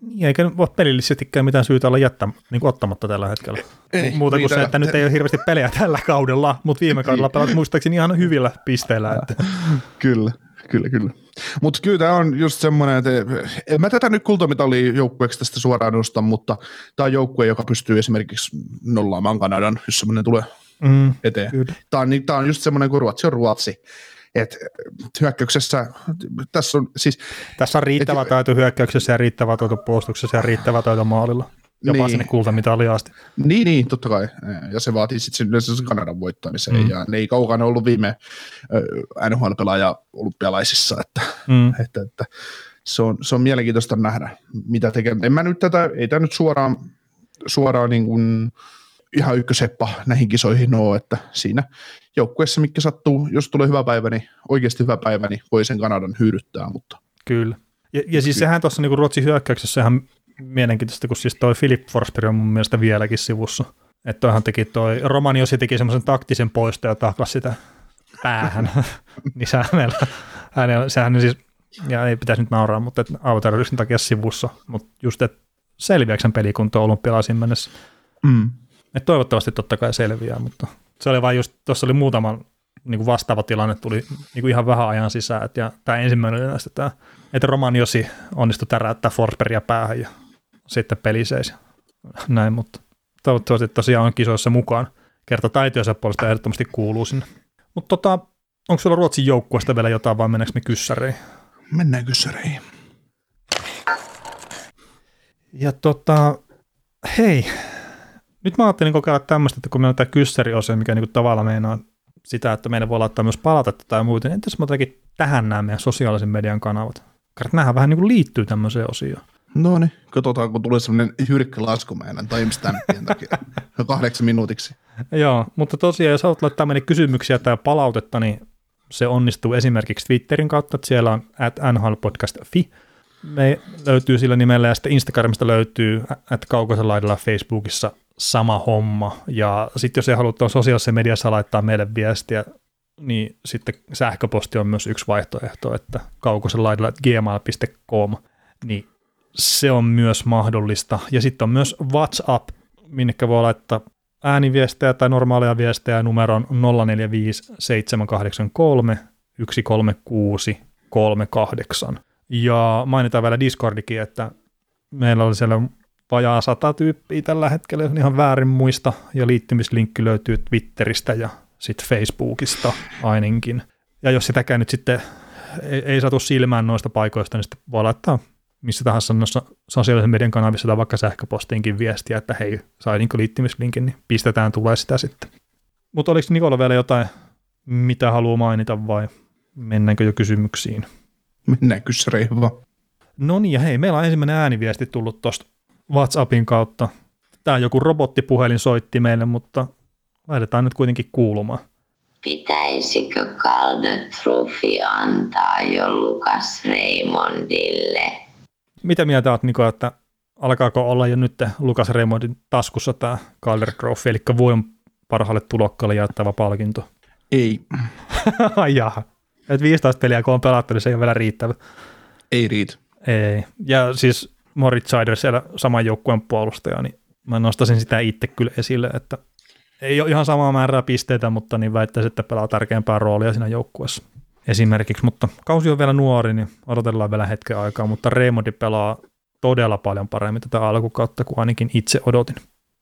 Niin, Eikä nyt voi pelillisestikään mitään syytä olla jättä, niin kuin ottamatta tällä hetkellä. Ei, Muuta kuin se, että nyt ei ole hirveästi pelejä tällä kaudella, mutta viime kaudella pelat muistaakseni ihan hyvillä pisteillä. Että. Kyllä, kyllä, kyllä. Mutta kyllä tämä on just semmoinen, että en mä tätä nyt kultamitalia joukkueeksi tästä suoraan nosta, mutta tämä on joukkue, joka pystyy esimerkiksi nollaamaan Kanadan, jos semmoinen tulee Mm, eteen. kyllä. Tämä on, on just semmoinen kuin Ruotsi on Ruotsi. Et hyökkäyksessä, tässä on siis, Tässä on riittävä Et- taito hyökkäyksessä ja riittävä taito puolustuksessa ja riittävä taito maalilla. Jopa Niin. sinne kultamitaliin asti. niin, niin, totta kai, ja se vaatii sitten yleensä sen Kanadan voittamisen, Mm. ja ne ei kaukana ollut viime ö, NHL-pelaaja olympialaisissa, että Mm. että, että se, on, se on mielenkiintoista nähdä, mitä tekee. En mä nyt tätä, ei tämä nyt suoraan, suoraan niin kuin ihan ykköseppa näihin kisoihin ole, että siinä joukkueessa, mikä sattuu, jos tulee hyvä päivä, niin oikeasti hyvä päivä, niin voi sen Kanadan hyödyttää, mutta Kyllä. Ja, ja siis sehän tuossa niin Ruotsin hyökkäyksessä ihan mielenkiintoista, kun siis toi Philip Forsberg on mun mielestä vieläkin sivussa. Että toihan teki toi, Romaniosi teki semmoisen taktisen poiston ja taklasi sitä päähän. niin hänellä, hänellä, sehän siis, ja ei pitäisi nyt nauraa, mutta että autoterrorismin takia sivussa. Mutta just, että selviääkö pelikunto olympialaisiin mennessä. mm. Et toivottavasti totta kai selviää, mutta se oli vain just, tuossa oli muutama niin kuin vastaava tilanne, tuli niin kuin ihan vähän ajan sisään, et, ja tämä ensimmäinen oli näistä tämä, että Romaniosi onnistui täräyttää Forsbergia päähän ja sitten peli seis. Näin, mutta toivottavasti tosiaan on kisoissa mukaan. Kerta taitojensa puolesta ehdottomasti kuuluu sinne. Mutta tota, onko sulla Ruotsin joukkueesta vielä jotain vai mennäänkö me kyssäreihin? mennään kyssäreihin. Ja tota, hei, nyt mä ajattelin kokeilla tämmöistä, että kun meillä on tämä kyssäriosio, mikä niinku tavallaan meinaa sitä, että meidän voi laittaa myös palautetta tai muuta, niin entäs mä jotenkin tähän nämä meidän sosiaalisen median kanavat? Koska nämähän vähän niin kuin liittyy tämmöiseen osioon. No niin, katsotaan, kun tulee semmoinen jyrkkä lasku meidän timestampien takia kahdeksan minuutiksi. Joo, mutta tosiaan jos haluat laittaa meille kysymyksiä tai palautetta, niin se onnistuu esimerkiksi Twitterin kautta, että siellä on at nhlpodcast.fi. Me löytyy sillä nimellä ja sitten Instagramista löytyy at kaukosen laidalla Facebookissa sama homma. Ja sitten jos ei halua sosiaalisessa mediassa laittaa meille viestiä, niin sitten sähköposti on myös yksi vaihtoehto, että kaukosen laidalla gmail.com, niin se on myös mahdollista. Ja sitten on myös WhatsApp, minne voi laittaa ääniviestejä tai normaaleja viestejä numeron 045 783 136 38. Ja mainitaan vielä Discordikin, että meillä oli siellä vajaa sata tyyppiä tällä hetkellä, jos ihan väärin muista, ja liittymislinkki löytyy Twitteristä ja sitten Facebookista ainakin. Ja jos sitäkään nyt sitten ei, ei saatu silmään noista paikoista, niin sitten voi laittaa missä tahansa noissa sosiaalisen median kanavissa tai vaikka sähköpostiinkin viestiä, että hei, sai niin liittymislinkin, niin pistetään tulee sitä sitten. Mutta oliko Nikola vielä jotain, mitä haluaa mainita vai mennäänkö jo kysymyksiin? Mennään kyssäreihin vaan. No niin, ja hei, meillä on ensimmäinen ääniviesti tullut tuosta WhatsAppin kautta. Tämä joku robottipuhelin soitti meille, mutta laitetaan nyt kuitenkin kuulumaan. Pitäisikö Calder Trophy antaa jo Lukas Raymondille? Mitä mieltä olet, Niko, että alkaako olla jo nyt Lukas Raymondin taskussa tämä Calder Trophy, eli vuoden parhaalle tulokkaalle jaettava palkinto? Ei. Jaha. Et 15 peliä kun on pelattu, niin se ei ole vielä riittävä. Ei riitä. Ei. Ja siis Moritz Seider siellä saman joukkueen puolustaja, niin mä nostasin sitä itse kyllä esille, että ei ole ihan samaa määrää pisteitä, mutta niin väittäisin, että pelaa tärkeämpää roolia siinä joukkueessa esimerkiksi, mutta kausi on vielä nuori, niin odotellaan vielä hetken aikaa, mutta Reimondi pelaa todella paljon paremmin tätä alkukautta kuin ainakin itse odotin.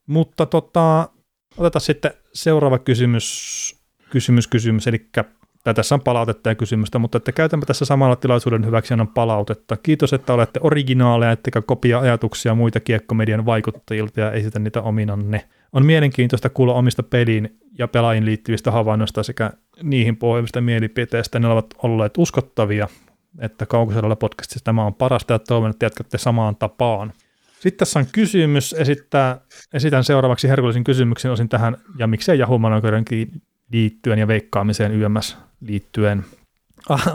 Mutta tota, otetaan sitten seuraava kysymys, kysymys, kysymys, eli tai tässä on palautetta ja kysymystä, mutta että käytämme tässä samalla tilaisuuden hyväksi annan palautetta. Kiitos, että olette originaaleja, ettekä kopia ajatuksia muita kiekkomedian vaikuttajilta ja esitä niitä ominanne. On mielenkiintoista kuulla omista peliin ja pelaajiin liittyvistä havainnoista sekä niihin pohjavista mielipiteistä. Ne ovat olleet uskottavia, että Kaukoselalla podcastissa tämä on parasta ja toivon, että jatkatte samaan tapaan. Sitten tässä on kysymys, esittää, esitän seuraavaksi herkullisen kysymyksen osin tähän ja miksei Jahuman liittyen ja veikkaamiseen YMS liittyen.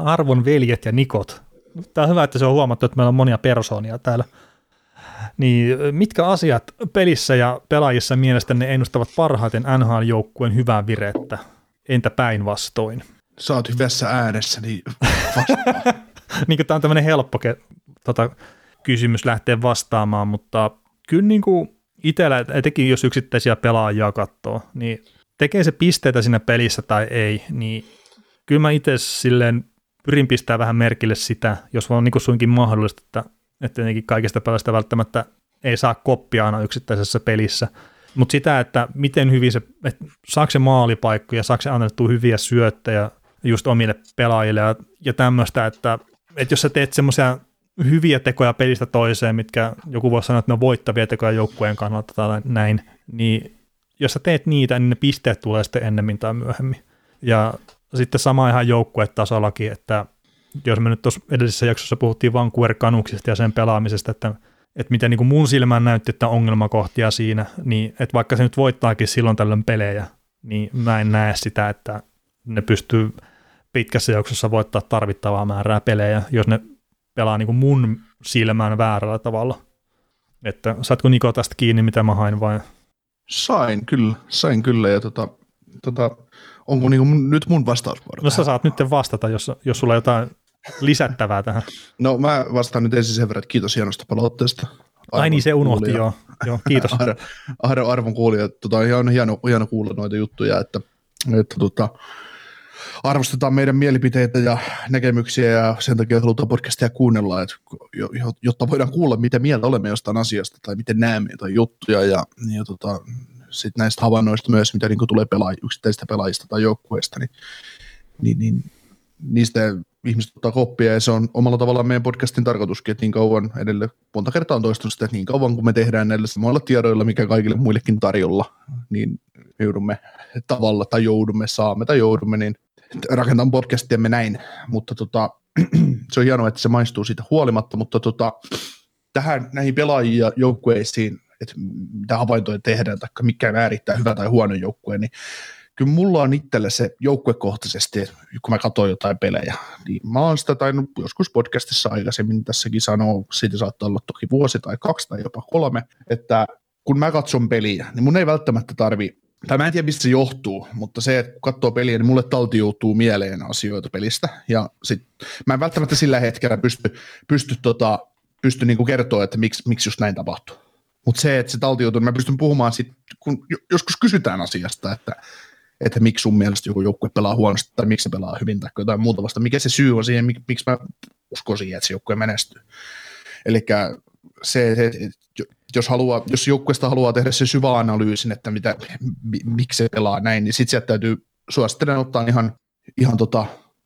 Arvon veljet ja Nikot. Tämä on hyvä, että se on huomattu, että meillä on monia persoonia täällä. Niin mitkä asiat pelissä ja pelaajissa mielestäni ennustavat parhaiten NHL-joukkueen hyvää virettä? Entä päinvastoin? Sä oot hyvässä äänessä, niin niin tämä on tämmöinen helppo tota, kysymys lähteä vastaamaan, mutta kyllä niin kuin itsellä, etenkin jos yksittäisiä pelaajia katsoo, niin tekee se pisteitä siinä pelissä tai ei, niin kyllä mä itse silleen pyrin pistää vähän merkille sitä, jos vaan niin suinkin mahdollista, että, että tietenkin kaikista pelaista välttämättä ei saa koppia aina yksittäisessä pelissä, mutta sitä, että miten hyvin se, että saako se maalipaikkoja, saako se annettua hyviä syöttejä just omille pelaajille ja, ja tämmöistä, että, että jos sä teet semmoisia hyviä tekoja pelistä toiseen, mitkä joku voi sanoa, että ne on voittavia tekoja joukkueen kannalta tai näin, niin jos sä teet niitä, niin ne pisteet tulee sitten ennemmin tai myöhemmin. Ja sitten sama ihan joukkuetasollakin, että jos me nyt tuossa edellisessä jaksossa puhuttiin Vancouver Canucksista ja sen pelaamisesta, että, että miten niin kuin mun silmään näytti, että ongelmakohtia siinä, niin että vaikka se nyt voittaakin silloin tällöin pelejä, niin mä en näe sitä, että ne pystyy pitkässä jaksossa voittaa tarvittavaa määrää pelejä, jos ne pelaa niin kuin mun silmään väärällä tavalla. Että saatko Niko tästä kiinni, mitä mä hain vai? Sain kyllä, sain kyllä ja tota, tota, onko niinku nyt mun vastausvuoro? No sä saat nyt vastata, jos, jos sulla on jotain lisättävää tähän. No mä vastaan nyt ensin sen verran, että kiitos hienosta palautteesta. Ai niin, se unohti, joo. joo. Kiitos. Arvon, arvon kuulija, tota, on hieno, hieno kuulla noita juttuja, että, että tota, arvostetaan meidän mielipiteitä ja näkemyksiä ja sen takia halutaan podcastia kuunnella, että, jotta voidaan kuulla, mitä mieltä olemme jostain asiasta tai miten näemme jotain juttuja ja, ja tota, sitten näistä havainnoista myös, mitä niin tulee pelaa, yksittäisistä pelaajista tai joukkueista, niin, niin, niin niistä ihmiset ottaa koppia ja se on omalla tavallaan meidän podcastin tarkoituskin, että niin kauan edelleen, monta kertaa on toistunut sitä, että niin kauan kun me tehdään näillä samoilla tiedoilla, mikä kaikille muillekin tarjolla, niin joudumme tavalla tai joudumme, saamme tai joudumme, niin rakentan podcastiamme näin, mutta tota, se on hienoa, että se maistuu siitä huolimatta, mutta tota, tähän näihin pelaajia joukkueisiin, että mitä havaintoja tehdään, tai mikä määrittää hyvä tai huono joukkue, niin kyllä mulla on itsellä se joukkuekohtaisesti, kun mä katson jotain pelejä, niin mä oon sitä tainnut joskus podcastissa aikaisemmin tässäkin sanoa, siitä saattaa olla toki vuosi tai kaksi tai jopa kolme, että kun mä katson peliä, niin mun ei välttämättä tarvi tai mä en tiedä mistä se johtuu, mutta se, että kun katsoo peliä, niin mulle taltioituu mieleen asioita pelistä, ja sit, mä en välttämättä sillä hetkellä pysty, pysty, tota, pysty niinku kertoa, että miksi, miksi just näin tapahtuu. Mutta se, että se taltioituu, niin mä pystyn puhumaan sit, kun joskus kysytään asiasta, että, että miksi sun mielestä joku joukkue pelaa huonosti tai miksi se pelaa hyvin tai jotain muuta vasta. Mikä se syy on siihen, mik, miksi mä uskon siihen, että se joukkue menestyy. Eli se, se, jos, haluaa, jos joukkueesta haluaa tehdä se syvä analyysin, että mitä, miksi se pelaa näin, niin sitten sieltä täytyy suosittelen ottaa ihan, ihan tota,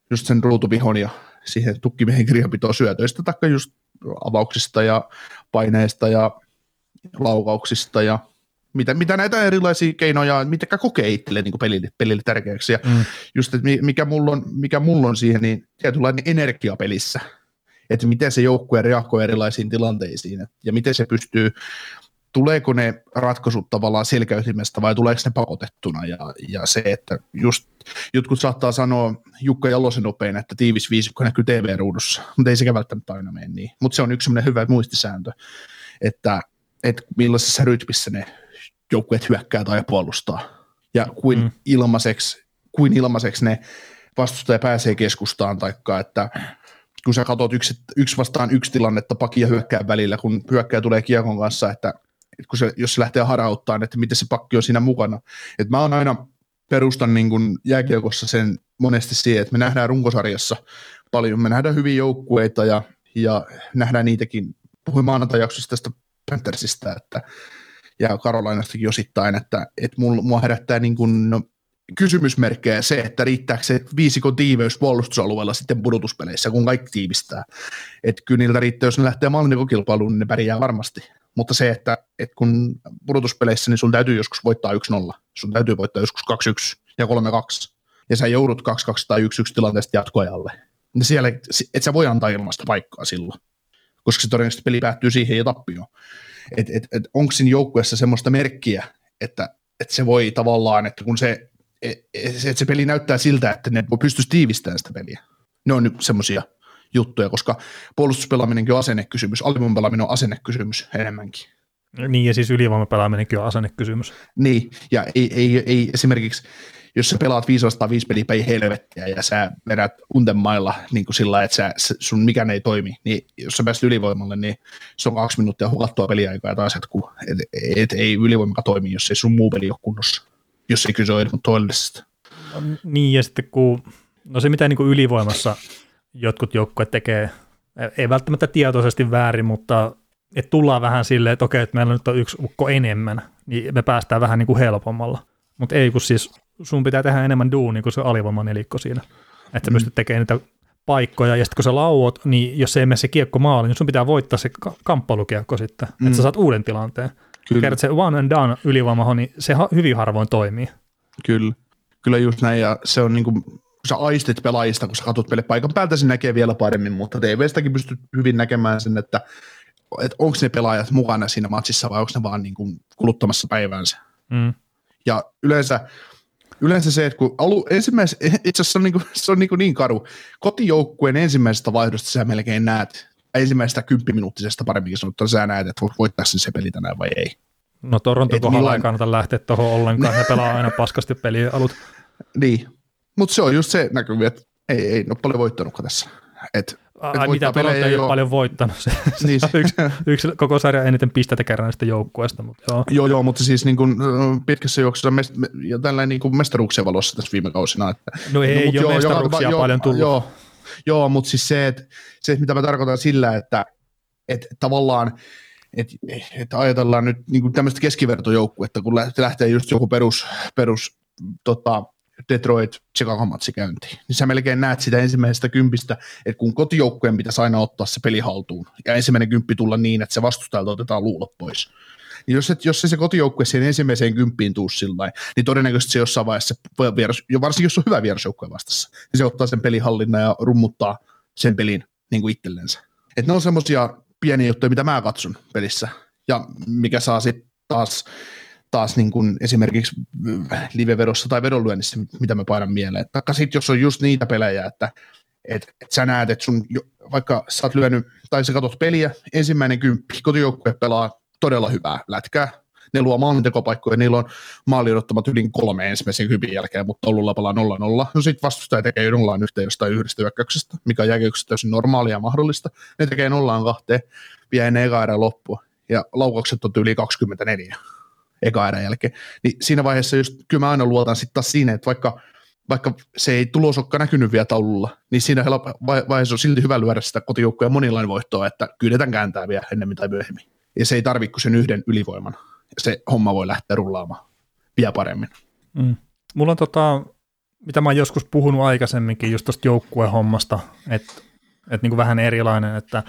just sen ruutuvihon ja siihen tukkimiehen kirjanpitoon syötöistä, taikka just avauksista ja paineista ja laukauksista ja mitä, mitä näitä erilaisia keinoja, mitä kokee itselle niin pelille, pelille tärkeäksi. Ja mm. just, että mikä mulla, on, mikä mulla on siihen, niin tietynlainen energia pelissä, että miten se joukkue reagoi erilaisiin tilanteisiin ja miten se pystyy, tuleeko ne ratkaisut tavallaan selkäytimestä vai tuleeko ne pakotettuna ja, ja se, että just jotkut saattaa sanoa Jukka Jalosen nopein, että tiivis viisikko näkyy TV-ruudussa, mutta ei sekä välttämättä aina mene niin, mutta se on yksi hyvä muistisääntö, että, että millaisessa rytmissä ne joukkueet hyökkää tai puolustaa. Ja kuin mm. ilmaiseksi, kuin ilmaiseksi ne vastustaja pääsee keskustaan, taikka että kun sä katsot yksi, yksi vastaan yksi tilannetta pakia hyökkää välillä, kun hyökkää tulee kiekon kanssa, että kun se, jos se lähtee harauttaan, että miten se pakki on siinä mukana. Et mä oon aina perustan niin kun jääkiekossa sen monesti siihen, että me nähdään runkosarjassa paljon, me nähdään hyviä joukkueita ja, ja nähdään niitäkin, puhuin maanantajaksossa tästä Panthersista, että ja Karolainastakin osittain, että, että mua herättää niin kuin, no, kysymysmerkkejä se, että riittääkö se viisikon tiiveys puolustusalueella sitten pudotuspeleissä, kun kaikki tiivistää. Että kyllä niiltä riittää, jos ne lähtee maalintekokilpailuun, niin ne pärjää varmasti. Mutta se, että, että kun pudotuspeleissä, niin sun täytyy joskus voittaa 1-0, sun täytyy voittaa joskus 2-1 ja 3-2, ja sä joudut 2-2 tai 1-1 tilanteesta jatkoajalle. Niin siellä, et sä voi antaa ilmaista paikkaa silloin, koska se todennäköisesti peli päättyy siihen ja tappioon että et, et onko siinä joukkueessa semmoista merkkiä, että, että se voi tavallaan, että kun se, et, että se peli näyttää siltä, että ne pystyisi tiivistämään sitä peliä. Ne on nyt semmoisia juttuja, koska puolustuspelaaminenkin on asennekysymys, alivoimapelaaminen on asennekysymys enemmänkin. Niin, ja siis ylivoimapelaaminenkin on asennekysymys. Niin, ja ei, ei, ei esimerkiksi jos sä pelaat 505 peliä päin helvettiä ja sä vedät untemailla niin kuin sillä että sä, sun mikään ei toimi, niin jos sä pääset ylivoimalle, niin se on kaksi minuuttia hukattua peliaikaa taas jatkuu. Et, et, ei ylivoima toimi, jos ei sun muu peli ole kunnossa, jos ei kyse ole todellisesta. Niin, ja sitten kun, no se mitä niin kuin ylivoimassa jotkut joukkueet tekee, ei välttämättä tietoisesti väärin, mutta että tullaan vähän silleen, että okei, että meillä nyt on yksi ukko enemmän, niin me päästään vähän niin kuin helpommalla. Mutta ei kun siis sun pitää tehdä enemmän duunia kuin se alivoimanelikko siinä. Että sä mm. pystyt tekemään niitä paikkoja, ja sitten kun sä lauot, niin jos ei mene se kiekko maaliin, niin sun pitää voittaa se kamppailukiekko sitten, mm. että sä saat uuden tilanteen. Kyllä. Kerrot se one and done ylivoimaho, niin se hyvin harvoin toimii. Kyllä, kyllä just näin, ja se on niin kuin, kun sä aistit pelaajista, kun sä katsot peli paikan päältä, se näkee vielä paremmin, mutta TVstäkin pystyt hyvin näkemään sen, että, että onko ne pelaajat mukana siinä matsissa vai onko ne vaan niin kuin kuluttamassa päiväänsä. Mm. Ja yleensä yleensä se, että kun alu, ensimmäis, itse asiassa on niin, kuin, se on niin, kuin niin karu, kotijoukkueen ensimmäisestä vaihdosta sä melkein näet, ensimmäisestä kymppiminuuttisesta paremminkin sanottuna, sä näet, että voittaa sen se peli tänään vai ei. No Toronto kohdalla millain... ei kannata lähteä tuohon ollenkaan, ne pelaa aina paskasti peliä alut. Niin, mutta se on just se näkyy, että ei, ei ole paljon voittanutkaan tässä. Et Ai, mitä Toronto ei ole paljon voittanut. Se, niin, se yksi, yksi koko sarja eniten pistetä kerran näistä joukkueesta. Mutta joo. joo, joo, mutta siis niin kuin, pitkässä juoksussa mest, ja tällainen niin kuin mestaruuksien valossa tässä viime kausina. Että, no ei, no, ei ole mestaruuksia joo, paljon tullut. Joo, joo mutta siis se, että, se, mitä mä tarkoitan sillä, että, että tavallaan että et ajatellaan nyt niin tämmöistä keskivertojoukkuetta, kun lähtee just joku perus, perus tota, Detroit Chicago matsi käyntiin, niin sä melkein näet sitä ensimmäisestä kympistä, että kun kotijoukkueen pitäisi aina ottaa se peli haltuun, ja ensimmäinen kymppi tulla niin, että se vastustajalta otetaan luulot pois. Niin jos, et, jos se, se kotijoukkue siihen ensimmäiseen kymppiin tuu sillä niin todennäköisesti se jossain vaiheessa, vieras, jo varsinkin jos on hyvä vierasjoukkue vastassa, niin se ottaa sen pelihallinnan ja rummuttaa sen pelin niin kuin itsellensä. Et ne on semmoisia pieniä juttuja, mitä mä katson pelissä, ja mikä saa sitten taas taas niin kuin esimerkiksi livevedossa tai vedonlyönnissä, mitä me painan mieleen. Taikka sitten jos on just niitä pelejä, että et, et sä näet, että sun, vaikka sä oot lyönyt, tai sä katsot peliä, ensimmäinen kymppi, kotijoukkue pelaa todella hyvää lätkää, ne luo maalintekopaikkoja, niillä on maali odottamat yli kolme ensimmäisen kympin jälkeen, mutta Oululla pelaa 0-0. No sitten vastustaja tekee nollaan yhteen jostain yhdestä hyökkäyksestä, mikä on jääkiekossa täysin normaalia ja mahdollista. Ne tekee nollaan kahteen, vie ennen eka loppu, ja laukaukset on yli 24 eka erän jälkeen. Niin siinä vaiheessa just, kyllä mä aina luotan sitten taas siinä, että vaikka, vaikka se ei tulos olekaan näkynyt vielä taululla, niin siinä vaiheessa on silti hyvä lyödä sitä kotijoukkoja monilain voittoa, että kyydetään kääntää vielä ennemmin tai myöhemmin. Ja se ei tarvitse sen yhden ylivoiman. Se homma voi lähteä rullaamaan vielä paremmin. Mm. Mulla on tota, mitä mä oon joskus puhunut aikaisemminkin just tuosta joukkuehommasta, että et niin vähän erilainen, että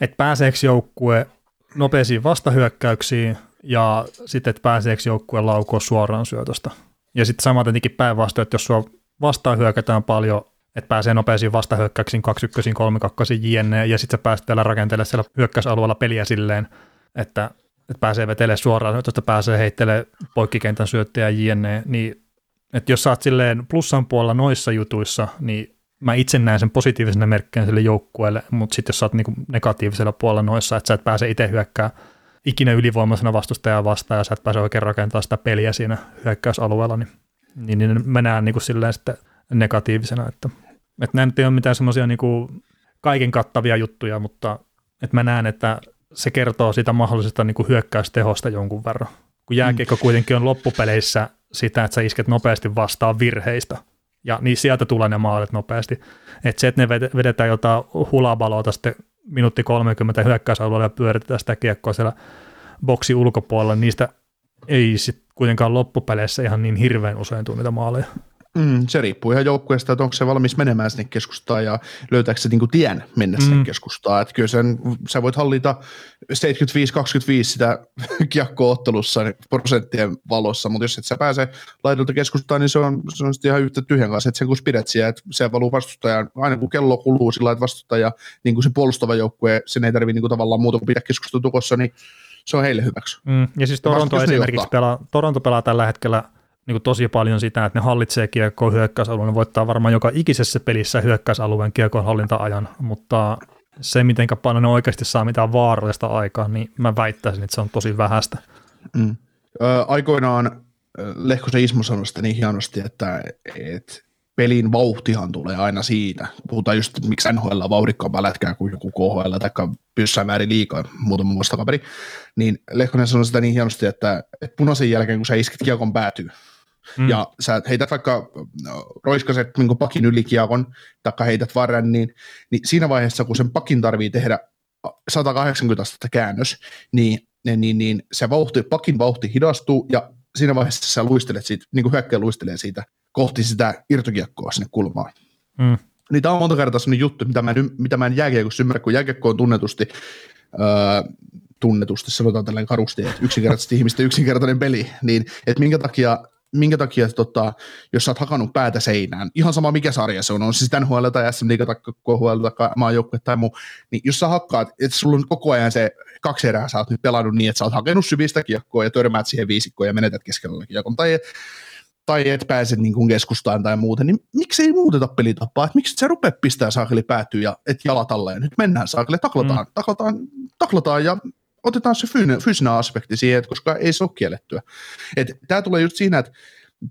et pääseekö joukkue nopeisiin vastahyökkäyksiin ja sitten, että pääseekö joukkue laukoon suoraan syötosta. Ja sitten sama tietenkin päinvastoin, että jos sua vastaan hyökätään paljon, että pääsee nopeisiin vastahyökkäyksiin, 21, 32 jne, ja sitten sä pääset vielä rakentelemaan siellä hyökkäysalueella peliä silleen, että, että pääsee vetelemään suoraan syötosta, pääsee heittelemään poikkikentän syöttäjä jne, niin että jos sä oot silleen plussan puolella noissa jutuissa, niin mä itse näen sen positiivisena merkkinä sille joukkueelle, mutta sitten jos sä oot niinku negatiivisella puolella noissa, että sä et pääse itse hyökkää ikinä ylivoimaisena vastustajaa vastaan ja sä et pääse oikein rakentamaan sitä peliä siinä hyökkäysalueella, niin, niin, niin mä näen niinku silleen sitten negatiivisena, että, että näin ei ole mitään semmoisia niinku kaiken kattavia juttuja, mutta että mä näen, että se kertoo siitä mahdollisesta niinku hyökkäystehosta jonkun verran. Kun jääkiekko mm. kuitenkin on loppupeleissä sitä, että sä isket nopeasti vastaan virheistä, ja niin sieltä tulee ne maalit nopeasti. Että se, että ne vedetään jotain hulabaloita sitten minuutti 30 hyökkäysalueella ja pyöritetään sitä kiekkoa siellä boksi ulkopuolella, niistä ei sitten kuitenkaan loppupeleissä ihan niin hirveän usein tule niitä maaleja. Mm, se riippuu ihan joukkueesta, että onko se valmis menemään sinne keskustaan ja löytääkö se niinku tien mennä sinne mm. keskustaan. Että kyllä sen, sä voit hallita 75-25 sitä kiekko-ottelussa niin prosenttien valossa, mutta jos et sä pääse laidolta keskustaan, niin se on, se on sitten ihan yhtä tyhjän kanssa, että sen kun pidät siellä, että se valuu vastustajan, aina kun kello kuluu sillä että vastustaja, niin kuin se puolustava joukkue, sen ei tarvitse niin tavallaan muuta kuin pitää keskustelua tukossa, niin se on heille hyväksi. Mm, ja siis Toronto esimerkiksi pelaa, Toronto pelaa tällä hetkellä – niin kuin tosi paljon sitä, että ne hallitsee kiekkoa hyökkäysalueen, ne voittaa varmaan joka ikisessä pelissä hyökkäysalueen kiekon hallinta-ajan, mutta se, miten paljon ne oikeasti saa mitään vaarallista aikaa, niin mä väittäisin, että se on tosi vähäistä. Mm. Ö, aikoinaan Lehkosen Ismo sanoi sitä niin hienosti, että, että pelin vauhtihan tulee aina siitä. Puhutaan just, miksi NHL on vauhdikkaampaa lätkää kuin joku KHL tai jossain määrin liikaa muutama vuosi takaperi. Niin Lehkonen sanoi sitä niin hienosti, että, että punaisen jälkeen, kun sä iskit kiekon päätyy, Mm. Ja sä heität vaikka roiskaset niin pakin ylikiakon, taikka heität varren, niin, niin siinä vaiheessa, kun sen pakin tarvii tehdä 180 astetta käännös, niin, niin, niin, niin se vauhti, pakin vauhti hidastuu, ja siinä vaiheessa sä luistelet siitä, niin kuin hyökkäjä luistelee siitä kohti sitä irtokiekkoa sinne kulmaan. Mm. Niin tämä on monta kertaa sellainen juttu, mitä mä en, mitä mä en jääkiekossa ymmärrä, kun jääkiekko on tunnetusti, öö, tunnetusti sanotaan tällainen karusti, että yksinkertaisesti ihmisten yksinkertainen peli, niin että minkä takia minkä takia, tota, jos sä oot hakannut päätä seinään, ihan sama mikä sarja se on, on siis NHL tai SM Liiga tai KHL tai maajoukkue tai muu, niin jos sä hakkaat, että sulla on koko ajan se kaksi erää, sä oot nyt pelannut niin, että sä oot hakenut syvistä kiekkoa ja törmäät siihen viisikkoon ja menetät keskellä kiekon, tai, tai et pääse niin kuin keskustaan tai muuten, niin miksi ei muuteta pelitapaa, että miksi sä rupeat pistää saakeli päätyy ja et jalat alle ja nyt mennään saakeli, taklataan, mm. taklataan, taklataan ja otetaan se fyysinen aspekti siihen, koska ei se ole kiellettyä. Tämä tulee just siinä, että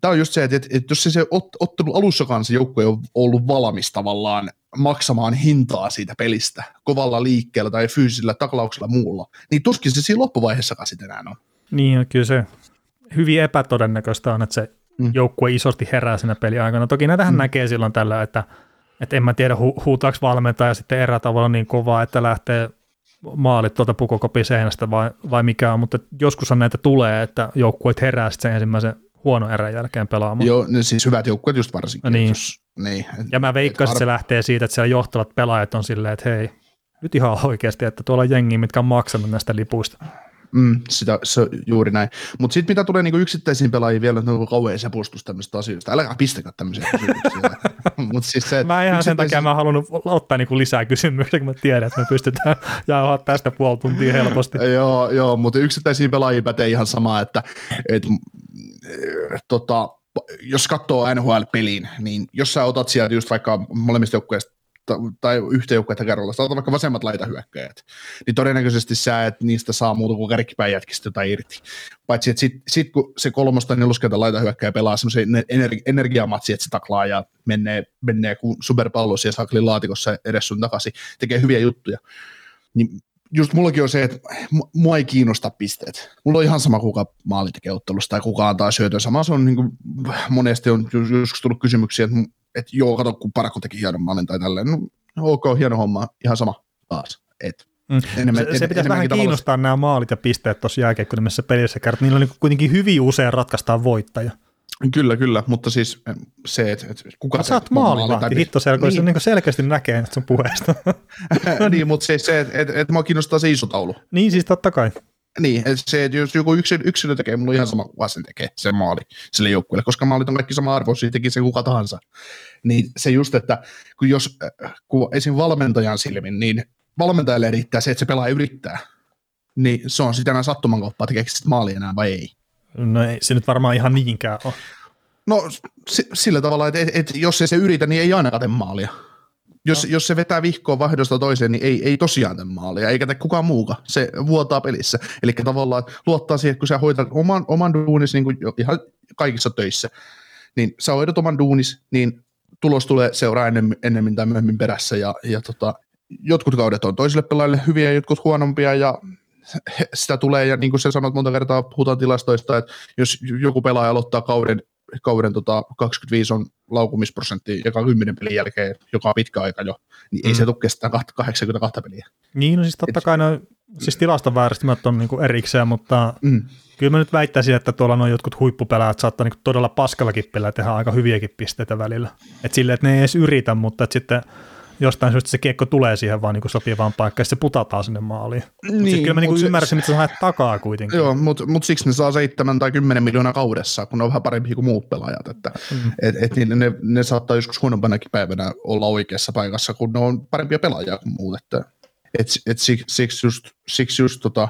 tämä on just se, että, että, että jos se, se ot, ottelu alussakaan se joukkue on ollut valmis tavallaan maksamaan hintaa siitä pelistä kovalla liikkeellä tai fyysisellä taklauksella muulla, niin tuskin se siinä loppuvaiheessakaan sitten enää on. Niin, kyllä se hyvin epätodennäköistä on, että se mm. joukkue isosti herää siinä peliaikana. Toki näitähän mm. näkee silloin tällä, että, että en mä tiedä hu- huutaako valmentaja sitten erätavalla niin kovaa, että lähtee maalit tuolta pukokopin seinästä vai, vai mikä on, mutta joskushan näitä tulee, että joukkueet herää sen ensimmäisen huono erän jälkeen pelaamaan. Joo, niin siis hyvät joukkueet just varsinkin. Niin. Jos, niin. Ja mä veikkaisin, että se lähtee siitä, että siellä johtavat pelaajat on silleen, että hei, nyt ihan oikeasti, että tuolla on jengi, mitkä on maksanut näistä lipuista. Mm, sitä, se juuri näin. Mutta sitten mitä tulee niinku yksittäisiin pelaajiin vielä, että on kauhean sepustus tämmöistä asioista. Älä pistäkää tämmöisiä kysymyksiä. Mut siis se, mä ihan sen takia mä halunnut ottaa niinku lisää kysymyksiä, kun mä tiedän, että me pystytään jauhaa tästä puoli tuntia helposti. joo, joo, mutta yksittäisiin pelaajiin pätee ihan sama, että et, tota, jos katsoo NHL-peliin, niin jos sä otat sieltä just vaikka molemmista joukkueista tai yhtä joukkuetta kerralla, sä vaikka vasemmat laitahyökkäjät, niin todennäköisesti sä et niistä saa muuta kuin kärkkipäin jätkistä tai irti. Paitsi, että sitten sit, kun se kolmosta neloskentän laitahyökkäjä pelaa semmoisen energi- energiamatsi, että se taklaa ja menee, menee kuin superpallo siellä saklin laatikossa edes sun takaisin, tekee hyviä juttuja, niin just mullakin on se, että mua ei kiinnosta pisteet. Mulla on ihan sama, kuka maali tekee ottelusta tai kuka antaa syötön. Sama se on niin kuin, monesti on joskus tullut kysymyksiä, että, että joo, kato, kun Parako teki hienon maalin tai tälleen. No, ok, hieno homma, ihan sama taas. Et, mm. enemmän, se, se pitäisi vähän kiinnostaa tavallaan... nämä maalit ja pisteet tuossa jääkeikkonisessa pelissä, kertaa niillä on niin kuitenkin hyvin usein ratkaistaan voittaja. Kyllä, kyllä, mutta siis se, että, että kuka... Sä oot maalivahti, hitto selko, niin. niin selkeästi näkee sun puheesta. niin, mutta siis se, että, että, että mua kiinnostaa se iso taulu. Niin, siis totta kai. Niin, että se, että jos joku yksilö, yksilö tekee, mulla on ihan sama, kuka sen tekee, se maali sille joukkueelle, koska maalit on kaikki sama arvo, siitä teki se kuka tahansa. Niin se just, että kun jos, kun esim. valmentajan silmin, niin valmentajalle riittää se, että se pelaa yrittää. Niin se on sitä enää sattuman kauppaa, tekeekö sitten maali enää vai ei. No ei se nyt varmaan ihan niinkään ole. No sillä tavalla, että, että, että jos ei se yritä, niin ei ainakaan tee maalia. Jos, no. jos se vetää vihkoa vaihdosta toiseen, niin ei, ei tosiaan tee maalia, eikä kukaan muuka. Se vuotaa pelissä. Eli tavallaan luottaa siihen, että kun sä hoidat oman, oman duunis niin kuin ihan kaikissa töissä, niin sä hoidat oman duunis, niin tulos tulee seuraa ennemmin, ennemmin tai myöhemmin perässä. Ja, ja tota, jotkut kaudet on toisille pelaajille hyviä, jotkut huonompia, ja sitä tulee, ja niin kuin sä sanot monta kertaa, puhutaan tilastoista, että jos joku pelaaja aloittaa kauden, kauden tota 25 on laukumisprosentti joka kymmenen pelin jälkeen, joka on pitkä aika jo, niin mm. ei se tule kestää 82 peliä. Niin, no siis totta kai no, siis tilaston vääristymät on niin erikseen, mutta mm. kyllä mä nyt väittäisin, että tuolla noin jotkut huippupelaajat saattaa niin todella paskallakin pelaa tehdä aika hyviäkin pisteitä välillä. Et silleen, että ne ei edes yritä, mutta että sitten jostain syystä se kiekko tulee siihen vaan niin sopivaan paikkaan ja se putataan sinne maaliin. Niin, siis kyllä mä niin ymmärsin, se, mitä sä haet takaa kuitenkin. Joo, mutta mut siksi ne saa 7 tai 10 miljoonaa kaudessa, kun ne on vähän parempi kuin muut pelaajat. Että, mm. et, et, niin ne, ne, saattaa joskus huonompanakin päivänä olla oikeassa paikassa, kun ne on parempia pelaajia kuin muut. Että, et, et siksi, siksi just, siksi just tota,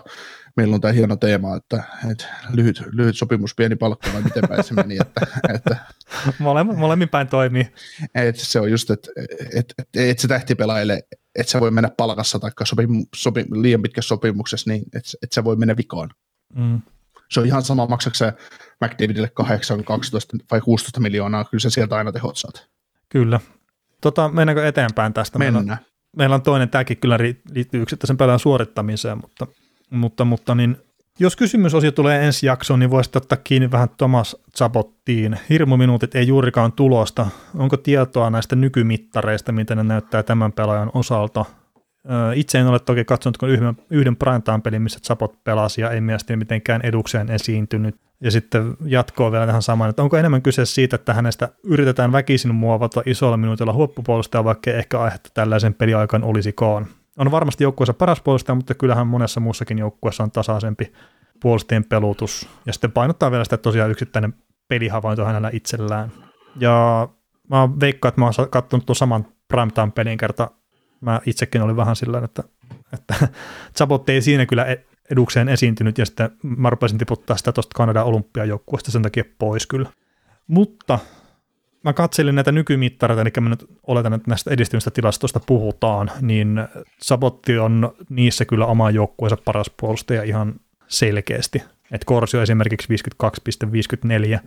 meillä on tämä hieno teema, että, että lyhyt, lyhyt sopimus, pieni palkka vai miten päin se meni. Että, että, Molemmin, molemmin päin toimii. Että se on just, että, että, että, että se tähtipelaajille, että se voi mennä palkassa tai sopimu, sopi, liian pitkässä sopimuksessa, niin että, että se voi mennä vikaan. Mm. Se on ihan sama, maksako se McDavidille 8, 12 vai 16 miljoonaa, kyllä se sieltä aina tehot saat. Kyllä. Tota, mennäänkö eteenpäin tästä? Mennään. Meillä on, meillä on toinen, tämäkin kyllä liittyy yksittäisen pelän suorittamiseen, mutta mutta, mutta niin, jos kysymysosio tulee ensi jaksoon, niin voisi ottaa kiinni vähän Thomas Zabottiin. Hirmuminuutit ei juurikaan tulosta. Onko tietoa näistä nykymittareista, miten ne näyttää tämän pelaajan osalta? Itse en ole toki katsonut kuin yhden, yhden primetime pelin, missä Zabot pelasi ja ei mielestäni mitenkään edukseen esiintynyt. Ja sitten jatkoa vielä tähän samaan, että onko enemmän kyse siitä, että hänestä yritetään väkisin muovata isolla minuutilla huoppupuolustaja, vaikka ehkä aihetta tällaisen peliaikaan olisikaan on varmasti joukkueessa paras puolustaja, mutta kyllähän monessa muussakin joukkueessa on tasaisempi puolustajien pelutus. Ja sitten painottaa vielä sitä, tosiaan yksittäinen pelihavainto hänellä itsellään. Ja mä veikkaan, että mä oon katsonut tuon saman primetime-pelin kerta. Mä itsekin olin vähän sillä että, että Zabot ei siinä kyllä e- edukseen esiintynyt, ja sitten mä rupesin tiputtaa sitä tuosta Kanadan olympiajoukkueesta sen takia pois kyllä. Mutta mä katselin näitä nykymittareita, eli mä nyt oletan, että näistä edistyneistä tilastoista puhutaan, niin Sabotti on niissä kyllä oma joukkueensa paras puolustaja ihan selkeästi. Et Korsio esimerkiksi 52,54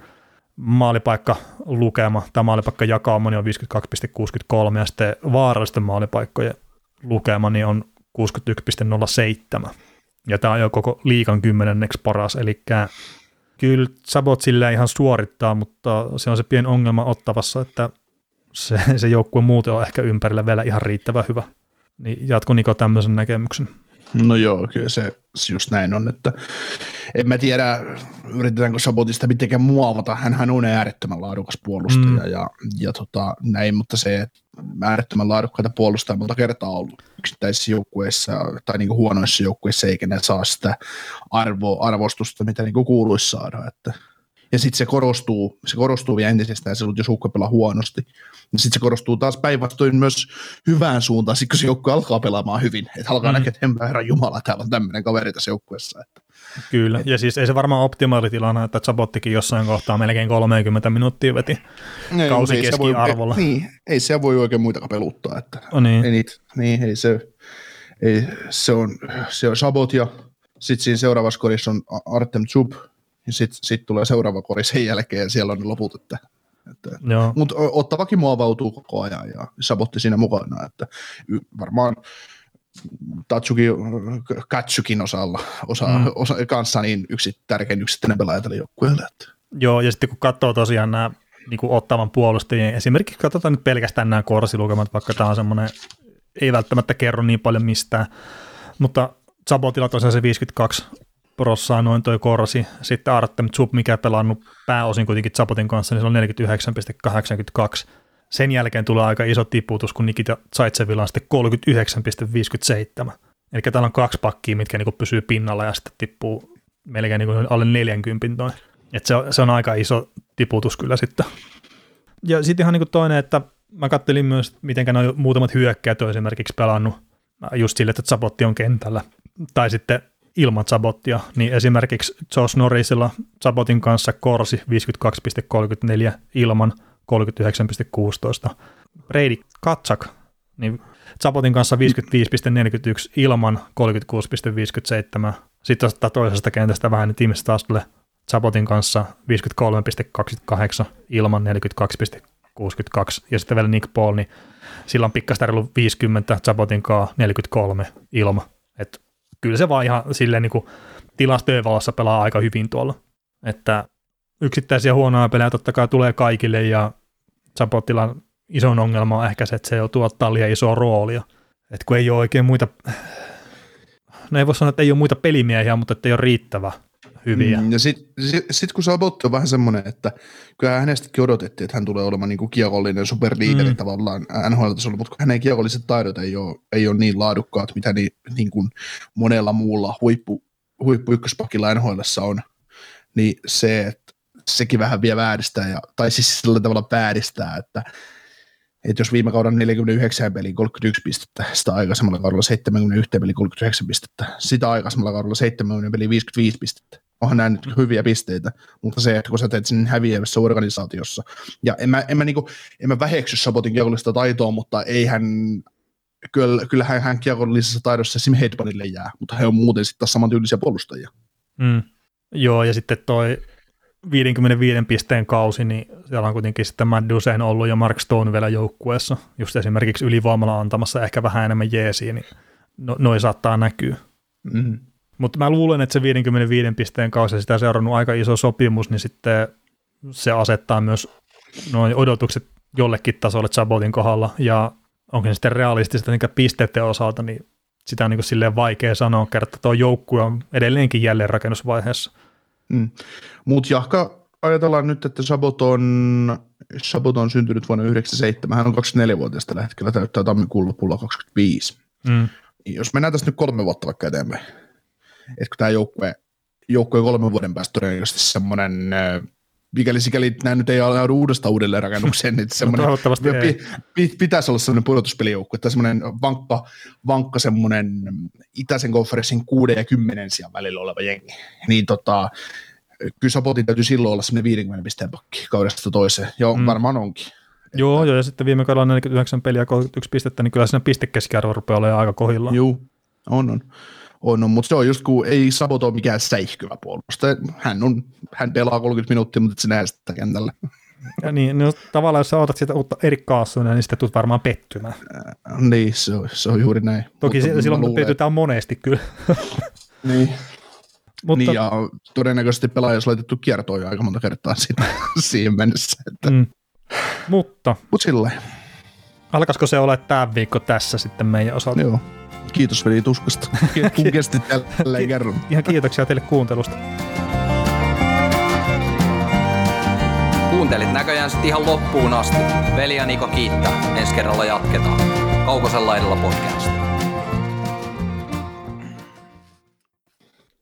maalipaikka lukema, tämä maalipaikka jakauma on 52,63 ja sitten vaarallisten maalipaikkojen lukema niin on 61,07. Ja tämä on jo koko liikan kymmenenneksi paras, eli kyllä Sabot sillä ihan suorittaa, mutta se on se pieni ongelma ottavassa, että se, se joukkue muuten on ehkä ympärillä vielä ihan riittävän hyvä. Niin jatko Niko tämmöisen näkemyksen? No joo, kyllä se just näin on, että en mä tiedä, yritetäänkö Sabotista mitenkään muovata. Hänhän on äärettömän laadukas puolustaja mm. ja, ja tota, näin, mutta se, että äärettömän laadukkaita puolustajia monta kertaa ollut yksittäisissä joukkueissa tai niin kuin huonoissa joukkueissa, eikä ne saa sitä arvo, arvostusta, mitä niin kuin kuuluisi saada. Että. Ja sitten se korostuu, se korostuu vielä entisestään silloin, jos joukko pelaa huonosti. Sitten se korostuu taas päinvastoin myös hyvään suuntaan, sit kun se joukkue alkaa pelaamaan hyvin. Että alkaa mm. näkee, että herran jumala, täällä on tämmöinen kaveri tässä joukkueessa. Että. Kyllä, ja siis ei se varmaan optimaalitilanne, että Zabottikin jossain kohtaa melkein 30 minuuttia veti kausi keskiarvolla. Ei, niin, ei se voi oikein muita peluttaa. Että oh, niin. Ei niitä, niin, ei se, ei, se, on, se on Sabot ja sitten siinä seuraavassa korissa on Artem Zub, ja sitten sit tulee seuraava kori sen jälkeen, ja siellä on ne loput, että mutta ottavakin muovautuu koko ajan ja Sabotti siinä mukana, että varmaan Tatsuki Katsukin osalla, osa, mm. osa, kanssa niin yksi tärkein yksittäinen pelaaja tälle joukkueelle. Joo, ja sitten kun katsoo tosiaan nämä niin kuin ottavan puolustajien, esimerkiksi katsotaan nyt pelkästään nämä korsilukemat, vaikka tämä on semmoinen, ei välttämättä kerro niin paljon mistään, mutta Zabotilla tosiaan se 52 prossaa noin toi korsi, sitten Artem Zup, mikä pelannut pääosin kuitenkin Zabotin kanssa, niin se on 49,82. Sen jälkeen tulee aika iso tiputus, kun Nikita Zaitsevilla on sitten 39,57. Eli täällä on kaksi pakkia, mitkä niinku pysyy pinnalla ja sitten tippuu melkein niinku alle 40 noin. Et se, on, se on aika iso tiputus kyllä sitten. Ja sitten ihan niinku toinen, että mä kattelin myös, miten noin muutamat hyökkäät on esimerkiksi pelannut just sille, että Zabotti on kentällä. Tai sitten ilman Zabottia, niin esimerkiksi Josh Norrisilla Zabotin kanssa korsi 52,34 ilman 39,16. Brady Katsak, niin Zabotin kanssa 55,41 ilman 36,57. Sitten ottaa toisesta kentästä vähän, niin Tim Stastle Zabotin kanssa 53,28 ilman 42,62. Ja sitten vielä Nick Paul, niin sillä on pikkasta 50, Zabotin kanssa 43 ilma. Että kyllä se vaan ihan silleen niin kuin tilastojen valossa pelaa aika hyvin tuolla. Että yksittäisiä huonoja pelejä totta kai tulee kaikille ja Zapottilan iso ongelma on ehkä se, että se joutuu ottaa liian isoa roolia. Että kun ei ole oikein muita, no ei voi sanoa, että ei ole muita pelimiehiä, mutta että ei ole riittävä hyviä. Mm, ja sitten sit, sit kun Sabotti on vähän semmoinen, että kyllä hänestäkin odotettiin, että hän tulee olemaan niin kuin kiekollinen superliideri mm. tavallaan NHL-tasolla, mutta kun hänen kiekolliset taidot ei ole, ei ole niin laadukkaat, mitä niin, niin kuin monella muulla huippu, huippu ykköspakilla NHL on, niin se, että sekin vähän vielä vääristää, ja, tai siis sillä tavalla vääristää, että että jos viime kaudella 49 peliä 31 pistettä, sitä aikaisemmalla kaudella 71 peli 39 pistettä, sitä aikaisemmalla kaudella 70 peli 55 pistettä, onhan nämä nyt hyviä pisteitä, mutta se, että kun sä teet sinne häviävässä organisaatiossa, ja en mä, en mä, niinku, en mä väheksy Sabotin kiekollista taitoa, mutta ei hän, kyllä, kyllähän hän kiekollisessa taidossa Sim Hedmanille jää, mutta he on muuten sitten taas samantyylisiä puolustajia. Mm. Joo, ja sitten toi 55 pisteen kausi, niin siellä on kuitenkin sitten Matt Dusen ollut ja Mark Stone vielä joukkueessa, just esimerkiksi ylivoimalla antamassa ehkä vähän enemmän jeesiä, niin no, noin saattaa näkyä. Mm-hmm. Mutta mä luulen, että se 55 pisteen kausi, sitä seurannut aika iso sopimus, niin sitten se asettaa myös noin odotukset jollekin tasolle Chabotin kohdalla, ja onko se sitten realistista niin pisteiden osalta, niin sitä on niin silleen vaikea sanoa, kerta tuo joukkue on edelleenkin jälleen rakennusvaiheessa. Mm. Mutta jahka ajatellaan nyt, että Sabot on, Sabot on syntynyt vuonna 1997, hän on 24-vuotias tällä hetkellä, täyttää tammikuun lopulla 25. Mm. Jos mennään tässä nyt kolme vuotta vaikka eteenpäin, että kun tämä joukkue, joukkue kolmen vuoden päästä todennäköisesti semmoinen mikäli sikäli nämä nyt ei ole uudestaan uudelleen rakennukseen, niin semmoinen, no, pi, pitäisi olla semmoinen pudotuspelijoukkue, että semmoinen vankka, vankka semmoinen itäisen konferenssin 6 ja 10 sijaan välillä oleva jengi. Niin tota, kyllä Sapotin täytyy silloin olla semmoinen 50 pisteen pakki kaudesta toiseen. Joo, mm. varmaan onkin. Joo, joo, ja sitten viime kaudella 49 peliä 31 pistettä, niin kyllä siinä pistekeskiarvo rupeaa olemaan aika kohilla. Joo, on, on on, mutta se on just kun ei Sabot ole mikään säihkyvä puolustaja. Hän, on, hän pelaa 30 minuuttia, mutta se näe sitä kentällä. Ja niin, no, tavallaan jos sä otat sitä uutta Erik Kaassunen, niin sitten tulet varmaan pettymään. Äh, niin, se on, se on juuri näin. Toki mutta silloin luulen, petytään monesti kyllä. niin. Mutta, niin, ja todennäköisesti pelaaja laitettu kiertoon jo aika monta kertaa siinä, siihen mennessä. Että. Mm. Mutta. Mut sillä Alkaisiko se olla tämä viikko tässä sitten meidän osalta? Joo. Kiitos veli tuskasta, kun kestit jälleen kerran. Ihan kiitoksia teille kuuntelusta. Kuuntelit näköjään sitten ihan loppuun asti. Veli ja Niko kiittää. Ensi kerralla jatketaan. Kaukosella edellä podcast.